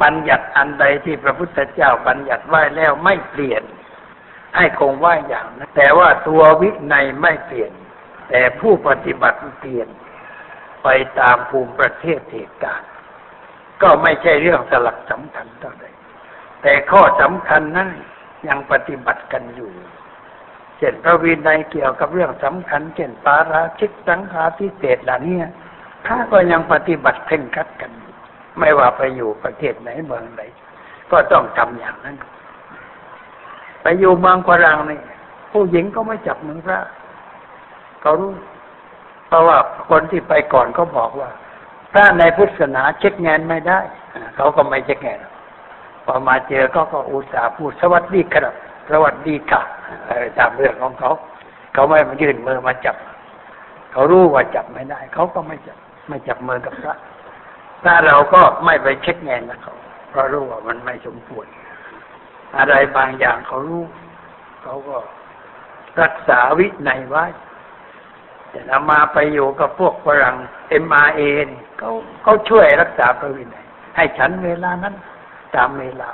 บัญญัติอันใดที่พระพุทธเจ้าบัญญัติไว้แล้วไม่เปลี่ยน ให้คงไว้อย่างนั้นแต่ว่าตัววินัยไม่เปลี่ยน แต่ผู้ปฏิบัติเปลี่ยน ไปตามภูมิประเทศเหตุการณ์ ก็ไม่ใช่เรื่องสลักสำคัญเท่าใดแต่ข้อสำคัญนั้นยังปฏิบัติกันอยู่เช่นพระวินัยเกี่ยวกับเรื่องสำคัญเช่นปาราชิกสังฆาทิเศษเหล่านี้ถ้าก็ยังปฏิบัติเพ่งคัดกัน ไม่ว่าไปอยู่ประเทศไหนเมืองไหนก็ต้องทำอย่างนั้น ไปอยู่เมืองกรังนี่ผู้หญิงก็ไม่จับมือพระเขารู้เพราะว่าคนที่ไปก่อนก็บอกว่าถ้าในพุทธศาสนาเช็คงานไม่ได้เขาก็ไม่เช็คงานพอมาเจอก็ก็อุตส่าห์พูดสวัสดีครับ สวัสดีค่ะตามเรื่องของเขา เขาไม่มายื่นมือมาจับ เขารู้ว่าจับไม่ได้ เขาก็ไม่จับไม่จับมือกับพระถ้าเราก็ไม่ไปเช็คงานนะเขาเพราะรู้ว่ามันไม่สมควร อะไรบางอย่างเขารู้เขาก็รักษาวินัยไว้ แต่นามาไปอยู่กับพวกฝรั่งเอ็มอาเอเขาเขาช่วยรักษาพระวินัย ให้ฉันเวลานั้น ตามเวลา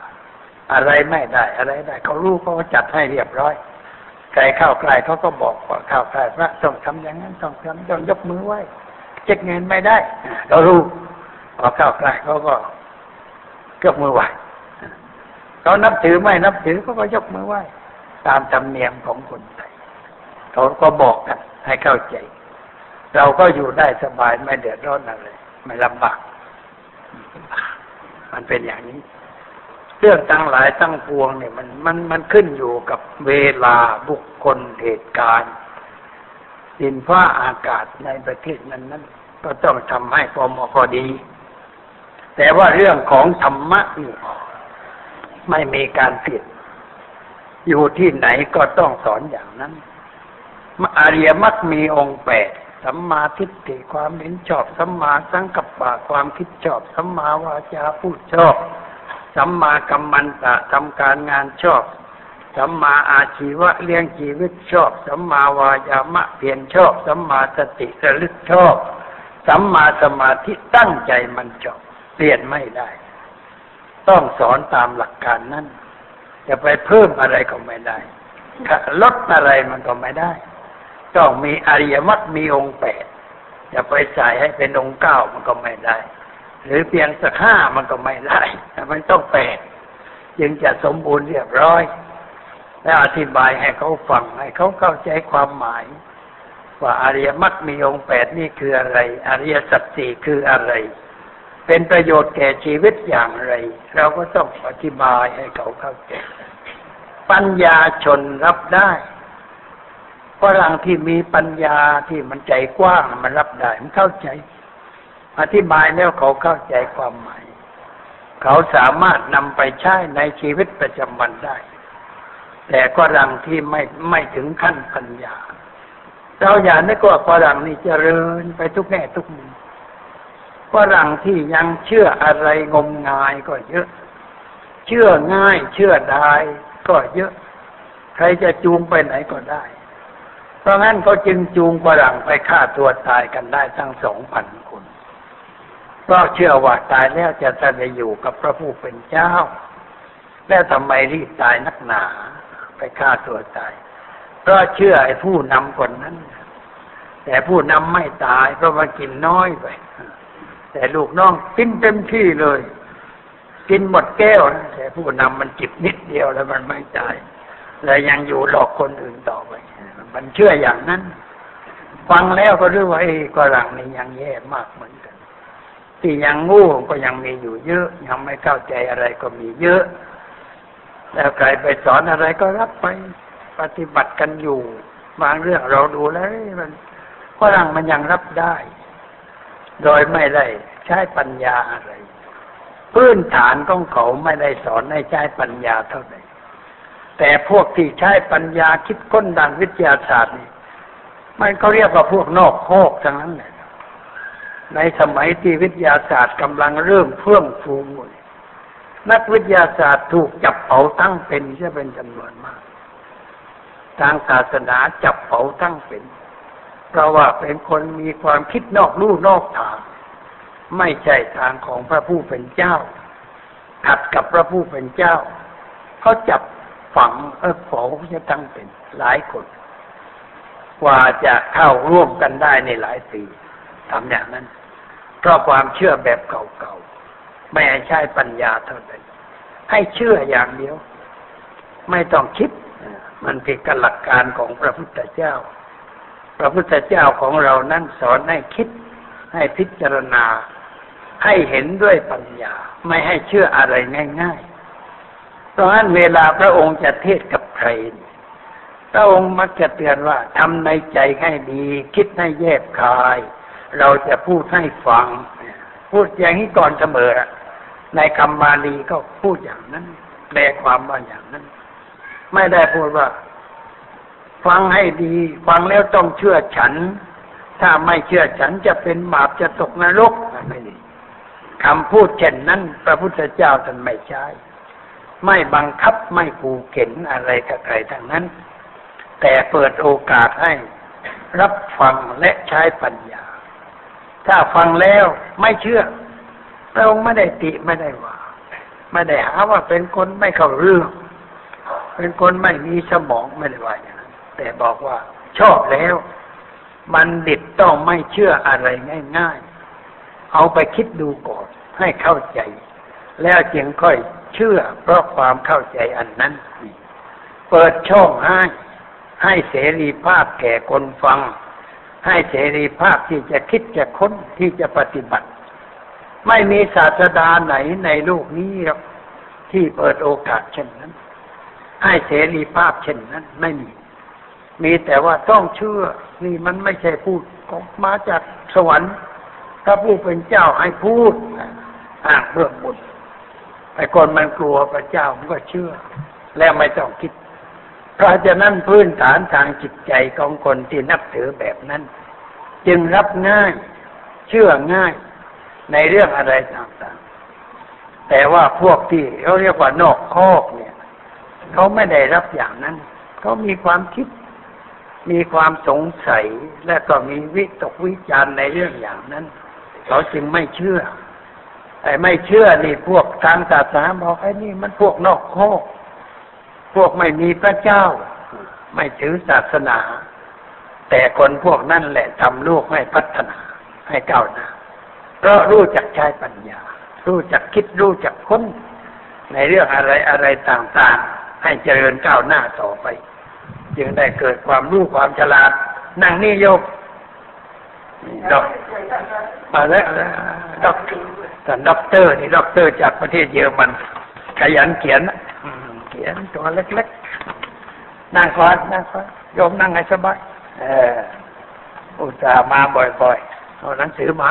อะไรไม่ได้ อะไรได้ เขารู้เขาจัดให้เรียบร้อยใครเข้าใกล้เขาก็บอกว่าเข้าใกล้พระต้องทำอย่างนั้นต้องทำต้องยกมือไหว้เช็คเงินไม่ได้เขารู้พอเข้าใกล้เขาก็ยกมือไหว้ เขานับถือไม่นับถือเขาก็ยกมือไหว้ตามธรรมเนียมของคนไทยเขาก็บอกกันให้เข้าใจ เราก็อยู่ได้สบายไม่เดือดร้อนอะไรไม่ลำบาก มันเป็นอย่างนี้ เรื่องตั้งหลายตั้งปวงเนี่ย มันมันมันขึ้นอยู่กับเวลาบุคคลเหตุการณ์ดินฟ้าอากาศในประเทศนั้นนั้นก็ต้องทำให้พอเหมาะพอดี แต่ว่าเรื่องของธรรมะนี่ ไม่มีการเปลี่ยนอยู่ที่ไหนก็ต้องสอนอย่างนั้นอริยมรรคมีองค์แปดสัมมาทิฏฐิความเห็นชอบ สัมมาสังกัปปะความคิดชอบ สัมมาวาจาพูดชอบ สัมมากัมมันตะทำการงานชอบ สัมมาอาชีวะเลี้ยงชีวิตชอบ สัมมาวายามะเพียรชอบ สัมมาสติระลึกชอบ สัมมาสมาธิตั้งใจมันชอบ เปลี่ยนไม่ได้ ต้องสอนตามหลักการนั้นจะไปเพิ่มอะไรก็ไม่ได้ลดอะไรมันก็ไม่ได้ ต้องมีอริยมรรคมีองค์แปดจะไปใส่ให้เป็นองค์เก้ามันก็ไม่ได้ หรือเพียงสักห้ามันก็ไม่ได้มันต้องแปดจึงจะสมบูรณ์เรียบร้อย และอธิบายให้เขาฟังให้เขาเข้าใจความหมาย ว่าอริยมรรคมีองค์แปดนี่คืออะไร อริยสัจสี่คืออะไร เป็นประโยชน์แก่ชีวิตอย่างไร เราก็ต้องอธิบายให้เขาเข้าใจ ปัญญาชนรับได้ฝรั่งที่มีปัญญาที่มันใจกว้างมันรับได้มันเข้าใจ อธิบายแล้วเขาเข้าใจความหมาย เขาสามารถนำไปใช้ในชีวิตประจำวันได้ แต่ฝรั่งที่ไม่ไม่ถึงขั้นปัญญา เราอย่านึกว่าฝรั่งนี่เจริญไปทุกแง่ทุกมุม ฝรั่งที่ยังเชื่ออะไรงมงายก็เยอะ เชื่อง่ายเชื่อได้ก็เยอะ ใครจะจูงไปไหนก็ได้ เพราะงั้นเขาจึงจูงฝรั่งไปฆ่าตัวตายกันได้ทั้งสองพันคนเพราะเชื่อว่าตายแล้วจะจะอยู่กับพระผู้เป็นเจ้า แล้วทำไมรีบตายนักหนา ไปฆ่าตัวตายเพราะเชื่อไอ้ผู้นำคนนั้น แต่ผู้นำไม่ตายเพราะมันกินน้อยไป แต่ลูกน้องกินเต็มที่เลย กินหมดแก้วนะแต่ผู้นำมันจิบนิดเดียวแล้วมันไม่ตายแล้วยังอยู่หลอกคนอื่นต่อไป มันเชื่ออย่างนั้น ฟังแล้วก็รู้ว่าไอ้กรังนี่ยังแย่มากเหมือนกัน ที่ยังงูก็ยังมีอยู่เยอะ ยังไม่เข้าใจอะไรก็มีเยอะ แล้วใครไปสอนอะไรก็รับไปปฏิบัติกันอยู่ บางเรื่องเราดูแล้วมันฝรั่งมันยังรับได้ โดยไม่ได้ใช้ปัญญาอะไร พื้นฐานของเขาไม่ได้สอนให้ใช้ปัญญาเท่าไหร่แต่พวกที่ใช้ปัญญาคิดค้นด้านวิทยาศาสตร์นี่มันก็เรียกว่าพวกนอกโคกทั้งนั้นแหละในสมัยที่วิทยาศาสตร์กำลังเริ่มเฟื่องฟูนักวิทยาศาสตร์ถูกจับเผาตั้งเป็นใช่เป็นจำนวนมาก ทางศาสนาจับเผาตั้งเป็น เพราะว่าเป็นคนมีความคิดนอกลู่นอกทาง ไม่ใช่ทางของพระผู้เป็นเจ้า ขัดกับพระผู้เป็นเจ้า เขาจับฝังเออเผาจะตั้งเป็นหลายคน กว่าจะเข้าร่วมกันได้ในหลายปีทำอย่างนั้น เพราะความเชื่อแบบเก่าๆ ไม่ใช่ปัญญาเท่านั้นให้เชื่ออย่างเดียว ไม่ต้องคิด มันผิดกับหลักการของพระพุทธเจ้า พระพุทธเจ้าของเรานั้นสอนให้คิด ให้พิจารณา ให้เห็นด้วยปัญญา ไม่ให้เชื่ออะไรง่ายๆ เพราะฉะนั้นเวลาพระองค์จะเทศกับใครพระองค์มักจะเตือนว่าทำในใจให้ดี คิดให้แยบคาย เราจะพูดให้ฟัง พูดอย่างนี้ก่อนเสมอในคำบาลีก็พูดอย่างนั้นแปลความว่าอย่างนั้น ไม่ได้พูดว่า ฟังให้ดี ฟังแล้วต้องเชื่อฉัน ถ้าไม่เชื่อฉันจะเป็นบาปจะตกนรกไม่ดีคำพูดเช่นนั้น พระพุทธเจ้าท่านไม่ใช้ ไม่บังคับไม่ผูเข็นอะไรกับใครทั้งนั้น แต่เปิดโอกาสให้รับฟังและใช้ปัญญา ถ้าฟังแล้วไม่เชื่อพระองค์ไม่ได้ติไม่ได้ว่า ไม่ได้หาว่าเป็นคนไม่เข้าเรื่อง เป็นคนไม่มีสมองไม่ได้ว่าอย่าง แต่บอกว่าชอบแล้ว บัณฑิตต้องไม่เชื่ออะไรง่าย ๆ เอาไปคิดดูก่อนให้เข้าใจ แล้วจึงค่อยเชื่อ เพราะความเข้าใจอันนั้น เปิดช่องให้ ให้เสรีภาพแก่คนฟัง ให้เสรีภาพที่จะคิดจะค้นที่จะปฏิบัติ ไม่มีศาสดาไหนในโลกนี้หรอกที่เปิดโอกาสเช่นนั้น ให้เสรีภาพเช่นนั้นไม่มี มีแต่ว่าต้องเชื่อ นี่มันไม่ใช่พูดมาจากสวรรค์ถ้าผู้เป็นเจ้าให้พูดอ่างเพื่อบุญไอ้คนมันกลัวพระเจ้ามันก็เชื่อ แล้วไม่ต้องคิด เพราะฉะนั้นพื้นฐานทางจิตใจของคนที่นับถือแบบนั้น จึงรับง่ายเชื่อง่ายในเรื่องอะไรต่างๆ แต่ว่าพวกที่เขาเรียกว่านอกคอกเนี่ย เขาไม่ได้รับอย่างนั้น เขามีความคิด มีความสงสัยและก็มีวิตกวิจารในเรื่องอย่างนั้น เขาจึงไม่เชื่อแต่ไม่เชื่อนี่พวกทางศาสนาบอกไอ้นี่มันพวกนอกโคกพวกไม่มีพระเจ้า ไม่ถือศาสนา แต่คนพวกนั่นแหละทำลูกให้พัฒนาให้ก้าวหน้าเพราะรู้จักใช้ปัญญา รู้จักคิดรู้จักค้น ในเรื่องอะไรอะไรต่างๆ ให้เจริญก้าวหน้าต่อไป จึงได้เกิดความรู้ความฉลาด นั่งนี่โยกดอกอะไรอะไรด็อกแต่ด็อกเตอร์นี่ด็อกเตอร์จากประเทศเยอรมัน ขยันเขียนขียนตัวเล็กๆ นั่งก่อนนั่งก่อนโยมนั่งให้สบายเอออุตส่าห์มาบ่อยๆเอาหนังสือมา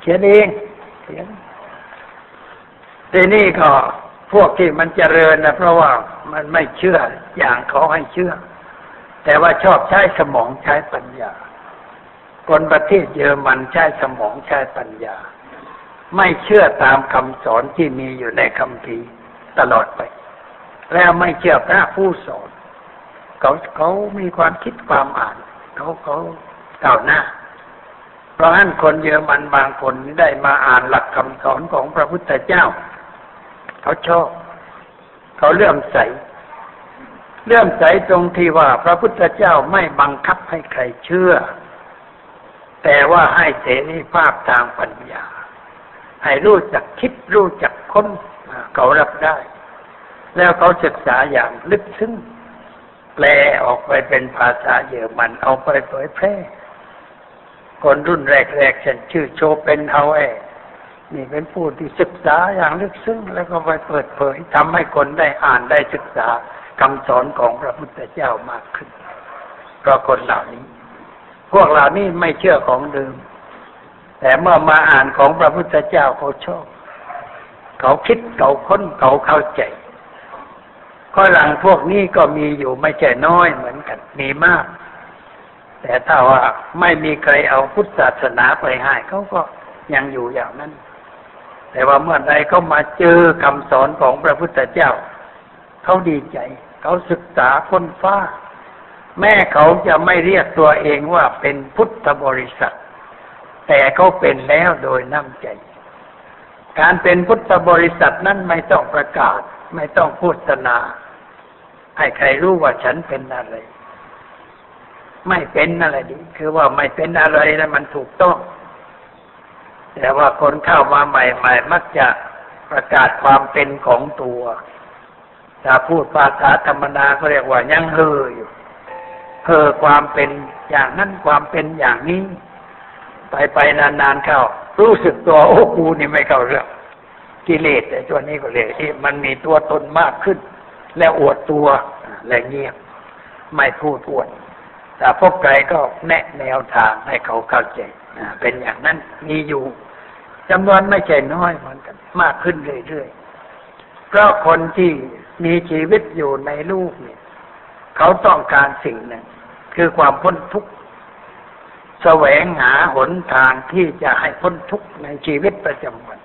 เขียนเองเขียนทีนี้ก็ พวกที่มันเจริญนะเพราะว่ามันไม่เชื่ออย่างเขาให้เชื่อ แต่ว่าชอบใช้สมองใช้ปัญญา คนประเทศเยอรมันใช้สมองใช้ปัญญา ไม่เชื่อตามคำสอนที่มีอยู่ในคำพีตลอดไป แล้วไม่เชื่อพระผู้สอนเขาเขามีความคิดความอ่านเขาเขาก้าวหน้า เพราะฉะนั้นคนเยอรมันบางคนได้มาอ่านหลักคำสอนของพระพุทธเจ้า เขาชอบ เขาเลื่อมใส เลื่อมใสตรงที่ว่าพระพุทธเจ้าไม่บังคับให้ใครเชื่อ แต่ว่าให้เสรีภาพทางปัญญา ให้รู้จักคิดรู้จักค้นเขารับได้ แล้วเขาศึกษาอย่างลึกซึ้งแปลออกไปเป็นภาษาเยอรมันเอาไปเผยแพร่คนรุ่นแรกๆเช่นชื่อโชเป็นเฮาเอ นี่เป็นผู้ที่ศึกษาอย่างลึกซึ้งแล้วก็ไปเปิดเผยทำให้คนได้อ่านได้ศึกษาคำสอนของพระพุทธเจ้ามากขึ้นเพราะคนเหล่านี้ พวกเหล่านี้ไม่เชื่อของเดิม แต่เมื่อมาอ่านของพระพุทธเจ้าเขาชอบ เขาคิดเขาค้นเขาเข้าใจก็หลังพวกนี้ก็มีอยู่ไม่ใช่น้อยเหมือนกันมีมาก แต่ถ้าว่าไม่มีใครเอาพุทธศาสนาไปให้เขาก็ยังอยู่อย่างนั้น แต่ว่าเมื่อใดเขามาเจอคำสอนของพระพุทธเจ้า เขาดีใจ เขาศึกษาค้นฟ้า แม่เขาจะไม่เรียกตัวเองว่าเป็นพุทธบริษัท แต่เขาเป็นแล้วโดยน้ำใจ การเป็นพุทธบริษัทนั้นไม่ต้องประกาศ ไม่ต้องพูดนาให้ใครรู้ว่าฉันเป็นอะไร ไม่เป็นอะไรดี คือว่าไม่เป็นอะไรนะมันถูกต้อง แต่ว่าคนเข้ามาใหม่ ๆ มักจะประกาศความเป็นของตัว ถ้าพูดภาษาธรรมนาก็เรียกว่ายังเฮออยู่เฮอความเป็นอย่างนั้นความเป็นอย่างนี้ ไปไปนานๆเข้า รู้สึกตัวโอ้กูนี่ไม่เข้าเรื่องกิเลสแต่ตัวนี้ก็เลยที่มันมีตัวตนมากขึ้น แล้วอวดตัวและเงียบ ไม่พูดอวดแต่พบใครก็แนะแนวทางให้เขาเข้าใจเป็นอย่างนั้นมีอยู่ จำนวนไม่ใช่น้อยเหมือนกัน มากขึ้นเรื่อยๆเพราะคนที่มีชีวิตอยู่ในลูกเนี่ย เขาต้องการสิ่งหนึ่ง คือความพ้นทุกข์แสวงหาหนทางที่จะให้พ้นทุกข์ในชีวิตประจำวัน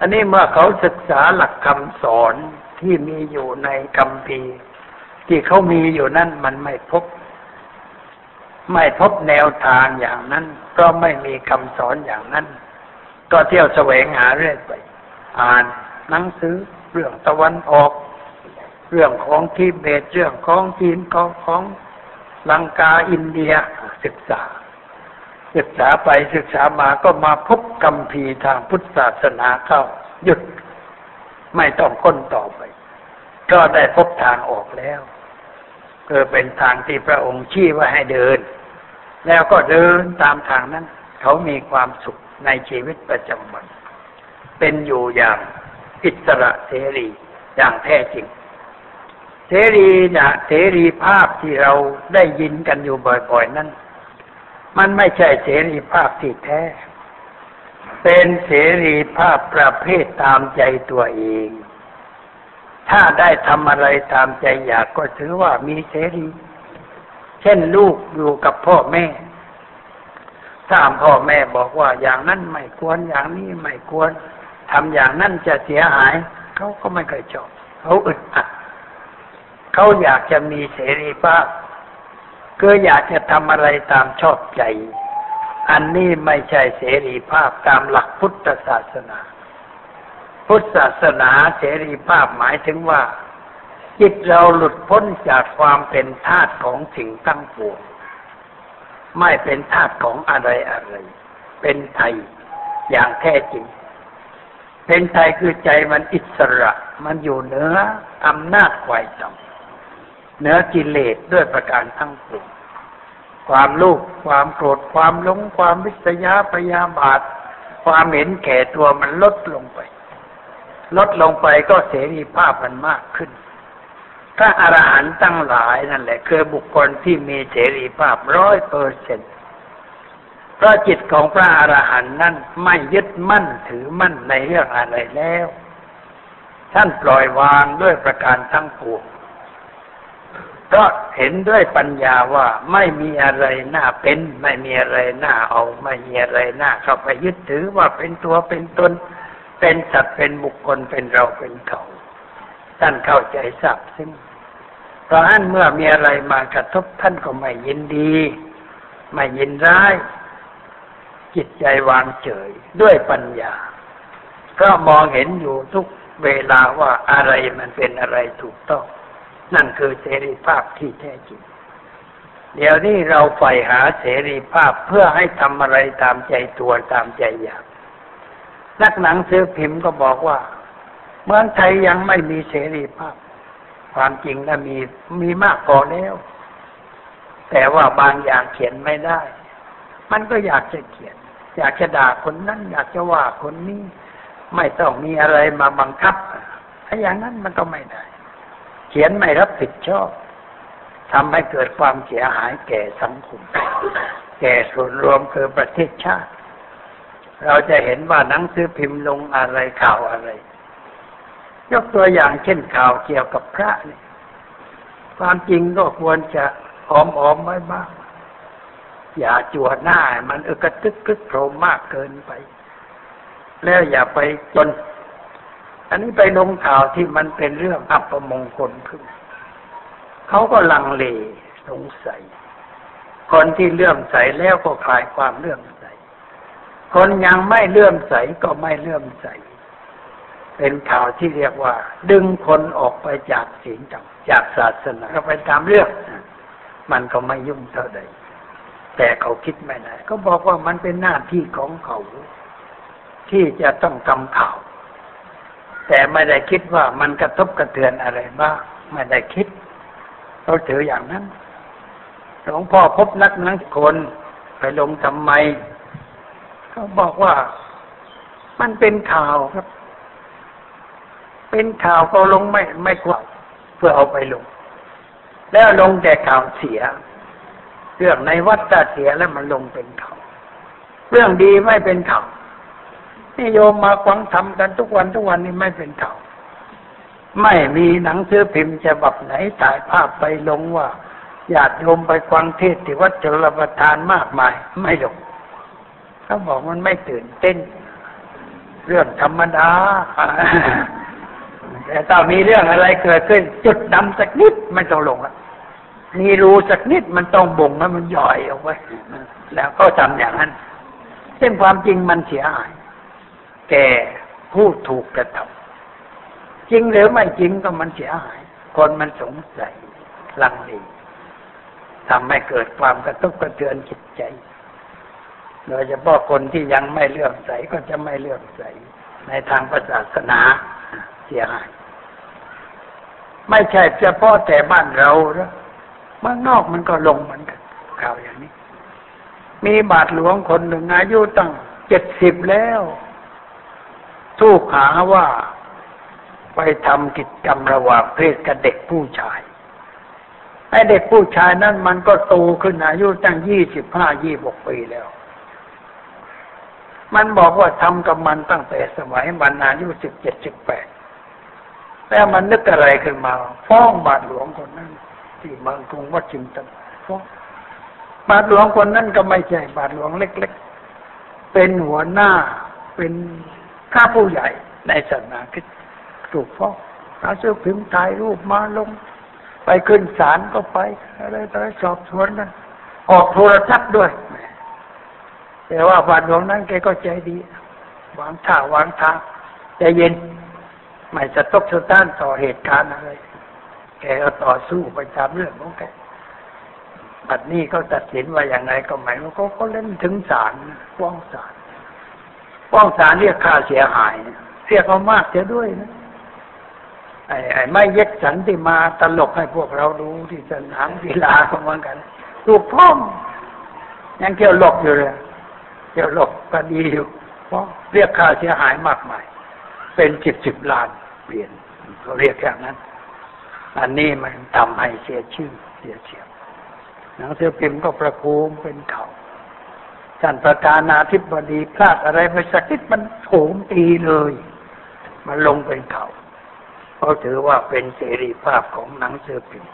อันนี้เมื่อเขาศึกษาหลักคำสอนที่มีอยู่ในคำพีที่เขามีอยู่นั่นมันไม่พบ ไม่พบแนวทางอย่างนั้น ก็ไม่มีคำสอนอย่างนั้น ก็เที่ยวแสวงหาเรื่อยไป อ่านหนังสือเรื่องตะวันออก เรื่องของทิเบตเรื่องของจีนของของลังกาอินเดียศึกษา ศึกษาไปศึกษามาก็มาพบคำพีทางพุทธศาสนาเข้า หยุดไม่ต้องค้นต่อไป ก็ได้พบทางออกแล้วกิดเป็นทางที่พระองค์ชี้ว่าให้เดิน แล้วก็เดินตามทางนั้น เขามีความสุข ในชีวิตประจำวัน เป็นอยู่อย่างอิสระเสรีอย่างแท้จริง เสรีนะเสรีภาพที่เราได้ยินกันอยู่บ่อยๆนั้น มันไม่ใช่เสรีภาพที่แท้ เป็นเสรีภาพประเภทตามใจตัวเอง ถ้าได้ทำอะไรตามใจอยากก็ถือว่ามีเสรี เช่นลูกอยู่กับพ่อแม่ ถ้าพ่อแม่บอกว่าอย่างนั้นไม่ควรอย่างนี้ไม่ควรทำอย่างนั้นจะเสียหาย เขาก็ไม่เคยชอบเขาอึดอัดเขาอยากจะมีเสรีภาพก็อยากจะทำอะไรตามชอบใจ อันนี้ไม่ใช่เสรีภาพตามหลักพุทธศาสนา พุทธศาสนาเสรีภาพหมายถึงว่า จิตเราหลุดพ้นจากความเป็นทาสของสิ่งตั้งปวง ไม่เป็นทาสของอะไรอะไร เป็นไทยอย่างแท้จริง เป็นไทยคือใจมันอิสระ มันอยู่เหนืออำนาจควายต่ำเหนือกิเลสด้วยประการทั้งปวงความลูกความโกรธความหลงความวิสยาพยาบาท ความเห็นแก่ตัวมันลดลงไป ลดลงไปก็เสรีภาพมันมากขึ้น พระอรหันต์ตั้งหลายนั่นแหละ คือบุคคลที่มีเสรีภาพร้อยเปอร์เซ็นต์เพราะจิตของพระอรหันต์นั้นไม่ยึดมั่นถือมั่นในเรื่องอะไรแล้ว ท่านปล่อยวางด้วยประการทั้งปวงก็เห็นด้วยปัญญาว่าไม่มีอะไรน่าเป็น ไม่มีอะไรน่าเอา ไม่มีอะไรน่าเข้าไปยึดถือว่าเป็นตัวเป็นตนเป็นสัตว์เป็นบุคคลเป็นเราเป็นเขา ท่านเข้าใจทราบซึ่งเพราะนั้นเมื่อมีอะไรมากระทบท่านก็ไม่ยินดี ไม่ยินร้าย จิตใจวางเฉยด้วยปัญญา ก็มองเห็นอยู่ทุกเวลาว่าอะไรมันเป็นอะไรถูกต้อง นั่นคือเสรีภาพที่แท้จริง เดี๋ยวนี้เราใฝ่หาเสรีภาพเพื่อให้ทำอะไรตามใจตัวตามใจอยากนักหนังสือพิมพ์ก็บอกว่า เมืองไทยยังไม่มีเสรีภาพ ความจริงนะมีมีมากพอแล้ว แต่ว่าบางอย่างเขียนไม่ได้ มันก็อยากจะเขียน อยากจะด่าคนนั้น อยากจะว่าคนนี้ ไม่ต้องมีอะไรมาบังคับถ้าอย่างนั้นมันก็ไม่ได้ เขียนไม่รับผิดชอบทำให้เกิดความเสียหายแก่สังคม แก่ส่วนรวมคือประเทศชาติ เราจะเห็นว่าหนังสือพิมพ์ลงอะไรข่าวอะไร ยกตัวอย่างเช่นข่าวเกี่ยวกับพระเนี่ยความจริงก็ควรจะหอมอมไว้บ้างอย่าจั่วหน้า มันเอกตึกคึกโครมมากเกินไป แล้วอย่าไปจน อันนี้ไปลงข่าวที่มันเป็นเรื่องอัปมงคลขึ้นเขาก็ลังเลสงสัย คนที่เลื่อมใสแล้วก็คลายความเลื่อมใส คนยังไม่เลื่อมใสก็ไม่เลื่อมใส เป็นข่าวที่เรียกว่า ดึงคนออกไปจากศีลธรรมจากศาสนาก็ไปตามเรื่อง มันก็ไม่ยุ่งเท่าใด แต่เขาคิดไม่ได้ก็บอกว่ามันเป็นหน้าที่ของเขา ที่จะต้องกำข่าว แต่ไม่ได้คิดว่ามันกระทบกระเทือนอะไรบ้างไม่ได้คิดเขาถืออย่างนั้นหลวงพ่อพบนักนักคนไปลงทำไมเขาบอกว่ามันเป็นข่าวครับ เป็นข่าวก็ลงไม่ไม่กว่าเพื่อเอาไปลง แล้วลงแต่ข่าวเสีย เรื่องในวัดจะเสียแล้วมันลงเป็นข่าวเรื่องดีไม่เป็นข่าวนี่โยมมาฟังทำกันทุกวันทุกวันนี่ไม่เป็นข่าวไม่มีหนังสือพิมพ์ฉบับไหนถ่ายภาพไปลงว่าญาติโยมไปฟังเทศที่วัดจรประทานมากมาย ไม่ลงเขาบอกมันไม่ตื่นเต้น เรื่องธรรมดา แต่ถ้ามีเรื่องอะไรเกิดขึ้น จุดดำสักนิดไม่ต้องลงละมีรูสักนิดมันต้องบ่งให้มันย่อยออกไว้แล้วก็ทำอย่างนั้นเส้นความจริงมันเสียหายแก่ผู้ถูกกระทำจริงหรือไม่จริงก็มันเสียหาย คนมันสงสัยลังเลทำให้เกิดความกระตุกกระเทือนจิตใจ โดยเฉพาะคนที่ยังไม่เลื่อมใสก็จะไม่เลื่อมใสในทางศาสนา เสียหาย ไม่ใช่เฉพาะแต่บ้านเราแล้วเมืองนอกมันก็ลงเหมือนกันข่าวอย่างนี้ มีบาทหลวงคนหนึ่งอายุตั้งเจ็ดสิบแล้วทูกหาว่าไปทำกิจกรรมระหว่างเพศกับเด็กผู้ชายไอ้เด็กผู้ชายนั้นมันก็โตขึ้นอายุตั้งยี่สิบห้ายี่บกปีแล้ว มันบอกว่าทำกับมันตั้งแต่สมัยมันอายุสิบเจ็ดสิบแปด แล้วมันนึกอะไรขึ้นมา ฟ้องบาทหลวงคนนั้นที่เมืองกรุงวัดชิมตันฟ้องบาทหลวงคนนั้นก็ไม่ใช่บาทหลวงเล็ก ๆ เป็นหัวหน้าเป็นข้าผู้ใหญ่ในศาสนาคริสต์ถูกฟ้องเอาเสื้อพิมพ์ถ่ายรูปมาลง ไปขึ้นศาลก็ไปอะไรอะไรสอบสวนกันออกโทรทัศน์ด้วย แต่ว่าบาทหลวงนั้นแกก็ใจดี วางท่าวางทางใจเย็น ไม่จะตกสะต้านต่อเหตุการณ์อะไร แกก็ต่อสู้ไปตามเรื่องของแกบัดนี้เขาตัดสินว่าอย่างไรก็หมายว่าเขาเขาเล่นถึงศาลฟ้องศาลฟ้องศาลเรียกค่าเสียหายเรียกเขามากเสียด้วยนะไอ้ไอ้ไม่เย็ดสันที่มาตลกให้พวกเราดูที่สนามกีฬาขาเหมือนกันถูกพ้องยังเกี่ยวหลบอยู่เลยเกี่ยวหลบก็ดีอยู่เพราะเรียกค่าเสียหายมากมาย เป็นสิบสิบล้าน เปลี่ยนเขาเรียกอย่างนั้น อันนี้มันทำให้เสียชื่อเสียเสียงหนังสือพิมพ์ก็ประคูมเป็นเขาท่านประธานาธิบดีพลาดอะไรไปสักนิดมันโถมตีเลย มันลงเป็นเขาเขาถือว่าเป็นเสรีภาพของหนังสือพิมพ์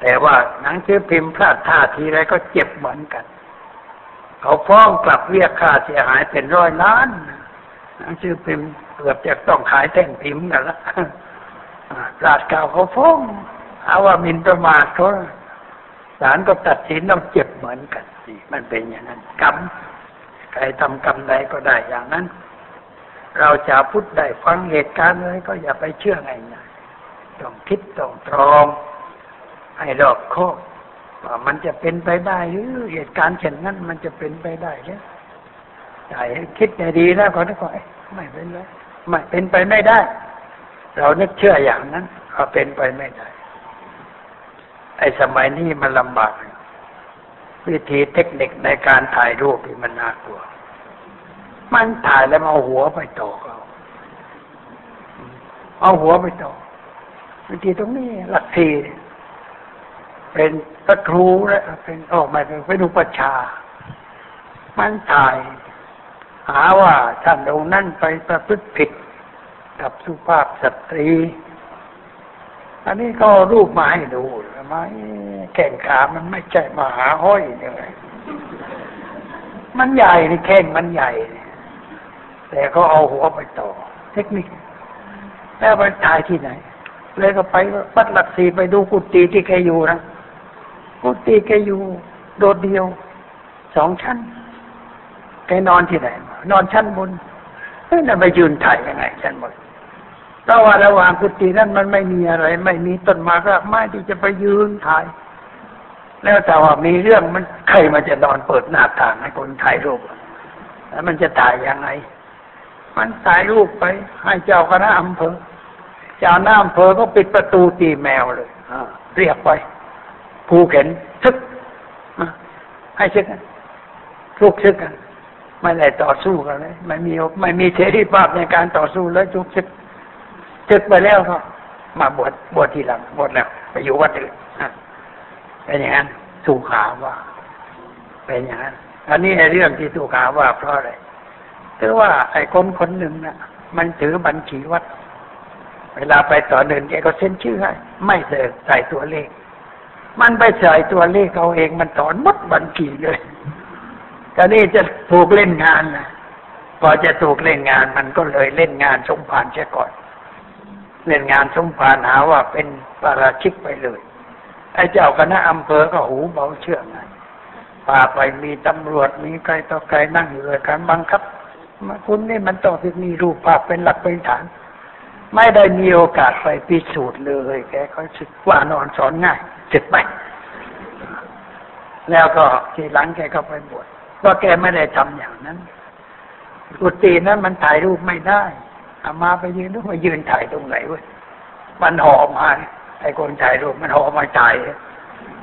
แต่ว่าหนังสือพิมพ์พลาดท่าทีไรก็เจ็บเหมือนกัน เขาฟ้องกลับเรียกค่าเสียหายเป็นร้อยล้าน หนังสือพิมพ์เกือบจะต้องขายแท่งพิมพ์กันละปราดเก่าเขาฟ้องเอาว่ามินประมาทเขาศาลก็ตัดสินต้องเจ็บเหมือนกันนี่มันเป็นอย่างนั้น กรรมใครทำกรรมใดก็ได้อย่างนั้น เราจะพุทธได้ฟังเหตุการณ์อะไรก็อย่าไปเชื่อไง่ายๆต้องคิดต้องตรองให้รอบคอบว่ามันจะเป็นไปได้หรือเหตุการณ์เช่นนั้นมันจะเป็นไปได้หรือ ใช่คิดให้ดีแล้วก็ได้ก็ไม่เป็นไรไม่เป็นไปไม่ได้ เรานึกเชื่ออย่างนั้นก็เป็นไปไม่ได้ ไอ้สมัยนี้มันลำบาก วิธีเทคนิคในการถ่ายรูปที่มันน่ากลัว มันถ่ายแล้วเอาหัวไปต่อเอาเอาหัวไปต่อวิธีตรงนี้หลักสี่เป็นพระครูและเป็นออกมาเป็นเป็นอุปชา มันถ่าย หาว่าท่านองค์นั้นไปประพฤติผิดกับสุภาพสตรี อันนี้ก็รูปมาให้ดูทำไมแข่งขามันไม่ใช่มาหาห้อยยังไงมันใหญ่นี่แข้งมันใหญ่ แต่ก็เอาหัวไปต่อ เทคนิค แล้วไปถ่ายที่ไหน เลยก็ไปวัดหลักสีไปดูกุฏิที่แกอยู่นะกุฏิแกอยู่ โดดเดียว สองชั้น แกนอนที่ไหน นอนชั้นบนเฮ้ยน่ะไปยืนถ่ายยังไงชั้นบนเพราะว่าระหว่างกุฏินั้นมันไม่มีอะไร ไม่มีต้นไม้รากไม้ที่จะไปยืนถ่าย แล้วแต่ว่ามีเรื่องมันใครมันจะนอนเปิดหน้าต่างให้คนถ่ายรูปแล้วมันจะถ่ายยังไง มันถ่ายรูปไป ให้เจ้าคณะอำเภอเจ้าหน้าอำเภอก็ปิดประตูตีแมวเลยเรียกไปผูกเข็นทึกอะให้ชึกกันทุกชึกกัน ไม่ได้ต่อสู้กันเลยไม่มีไม่มีเสรีภาพในการต่อสู้เลยทุกชึกชึกไปแล้วก็มาบวชบวชทีหลังบวชแล้วไปอยู่วัดอื่นอะเป็นอย่างนั้นสุขาว่า เป็นอย่างนั้นอันนี้ไอ้เรื่องที่สุขาว่าเพราะอะไรเพราะว่าไอ้คนคนหนึ่งน่ะ มันถือบัญชีวัด เวลาไปต่อเดินแกก็เซ็นชื่อให้ไม่ใส่ใส่ตัวเลข มันไปใส่ตัวเลขเขาเองมันถอนหมดบัญชีเลย ก็นี่จะถูกเล่นงานนะพอจะถูกเล่นงานมันก็เลยเล่นงานสมผานเสียก่อน เล่นงานสมผานหาว่าเป็นปาราชิกไปเลยไอ้เจ้าคณะอำเภอก็หูเบาเชื่องไงพาไปมีตำรวจมีใครต่อใครนั่งอยู่เลยการบังคับมาคุณนี่มันต้องมีรูปภาพเป็นหลักเป็นฐาน ไม่ได้มีโอกาสไปพิสูจน์เลย แกก็สึกว่านอนสอนง่ายสึกไป แล้วก็ทีหลังแกก็ไปบวช เพราแกไม่ได้ทำอย่างนั้นกุฏินั้นมันถ่ายรูปไม่ได้อามาไปยืนต้องมายืนถ่ายตรงไหนเว้ยมันห่อมาไอ้คนถ่ายรูปมันห่อมาถ่าย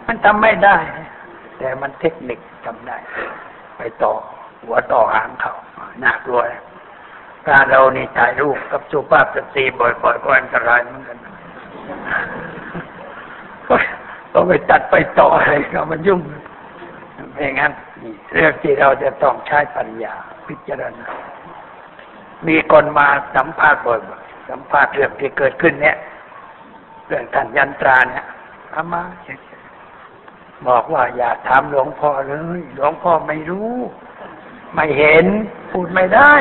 มันทำไม่ได้ แต่มันเทคนิคทำได้ ไปต่อ หัวต่อหางเขาน่ากลัวนะกาเรานี่ถ่ายรูปกับสุภาพสตรีบ่อยๆก็อันตรายเหมือนกันก็ไปตัดไปต่ออะไรก็มันยุ่งเป็นอย่างนั้น เรื่องที่เราจะต้องใช้ปัญญาพิจารณา มีคนมาสัมภาษณ์บ่อยสัมภาษณ์เรื่องที่เกิดขึ้นเนี่ย เรื่องท่านยันตราเนี่ยเอามาบอกว่าอย่าถามหลวงพ่อเลย หลวงพ่อไม่รู้ ไม่เห็น พูดไม่ได้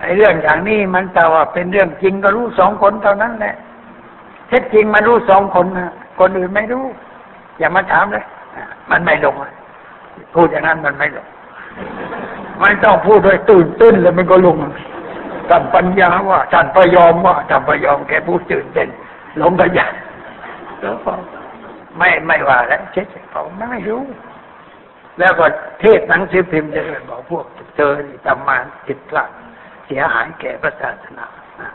ไอ้เรื่องอย่างนี้มันแต่ว่าเป็นเรื่องจริงก็รู้สองคนเท่านั้นแหละเท็จจริงมันรู้สองคนนะคนอื่นไม่รู้ อย่ามาถามเลยมันไม่ลงอะ พูดอย่างนั้นมันไม่ลงมันต้องพูดด้วยตื่นเต้นแล้วมันก็ลงท่านปัญญาว่าท่านพยอมว่าท่านพยอมแกพูดตื่นเต้นลงกันใหญ่แล้วก็ไม่ไม่ว่าแล้วเช็ดเขาไม่รู้ แล้วก็เทศหนังสือพิมพ์จะเลยบอกพวกเจอนี่ทำมาผิดพลาดเสียหายแก่พระศาสนาอะ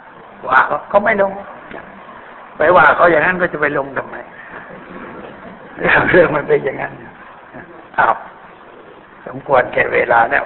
ว่าเขาเขาไม่ลง ไปว่าเขาอย่างนั้นก็จะไปลงทำไมเรื่องเรื่องมันเป็นอย่างนั้น อ้าวสมควรแก่เวลาแล้ว